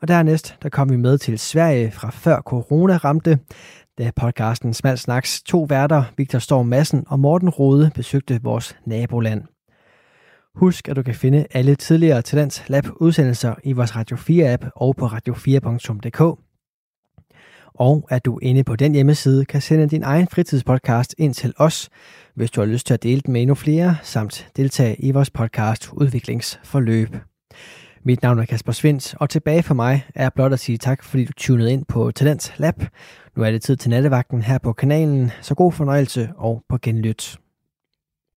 Og dernæst der kom vi med til Sverige fra før corona ramte, da podcasten Smal Snaks to værter, Victor Storm Madsen og Morten Rode, besøgte vores naboland. Husk, at du kan finde alle tidligere Talents Lab udsendelser i vores Radio 4-app og på radio4.dk. Og at du inde på den hjemmeside kan sende din egen fritidspodcast ind til os, hvis du har lyst til at dele den med endnu flere, samt deltage i vores podcast udviklingsforløb. Mit navn er Kasper Svens, og tilbage for mig er blot at sige tak, fordi du tunede ind på Talent Lab. Nu er det tid til nattevagten her på kanalen, så god fornøjelse og på genlyt.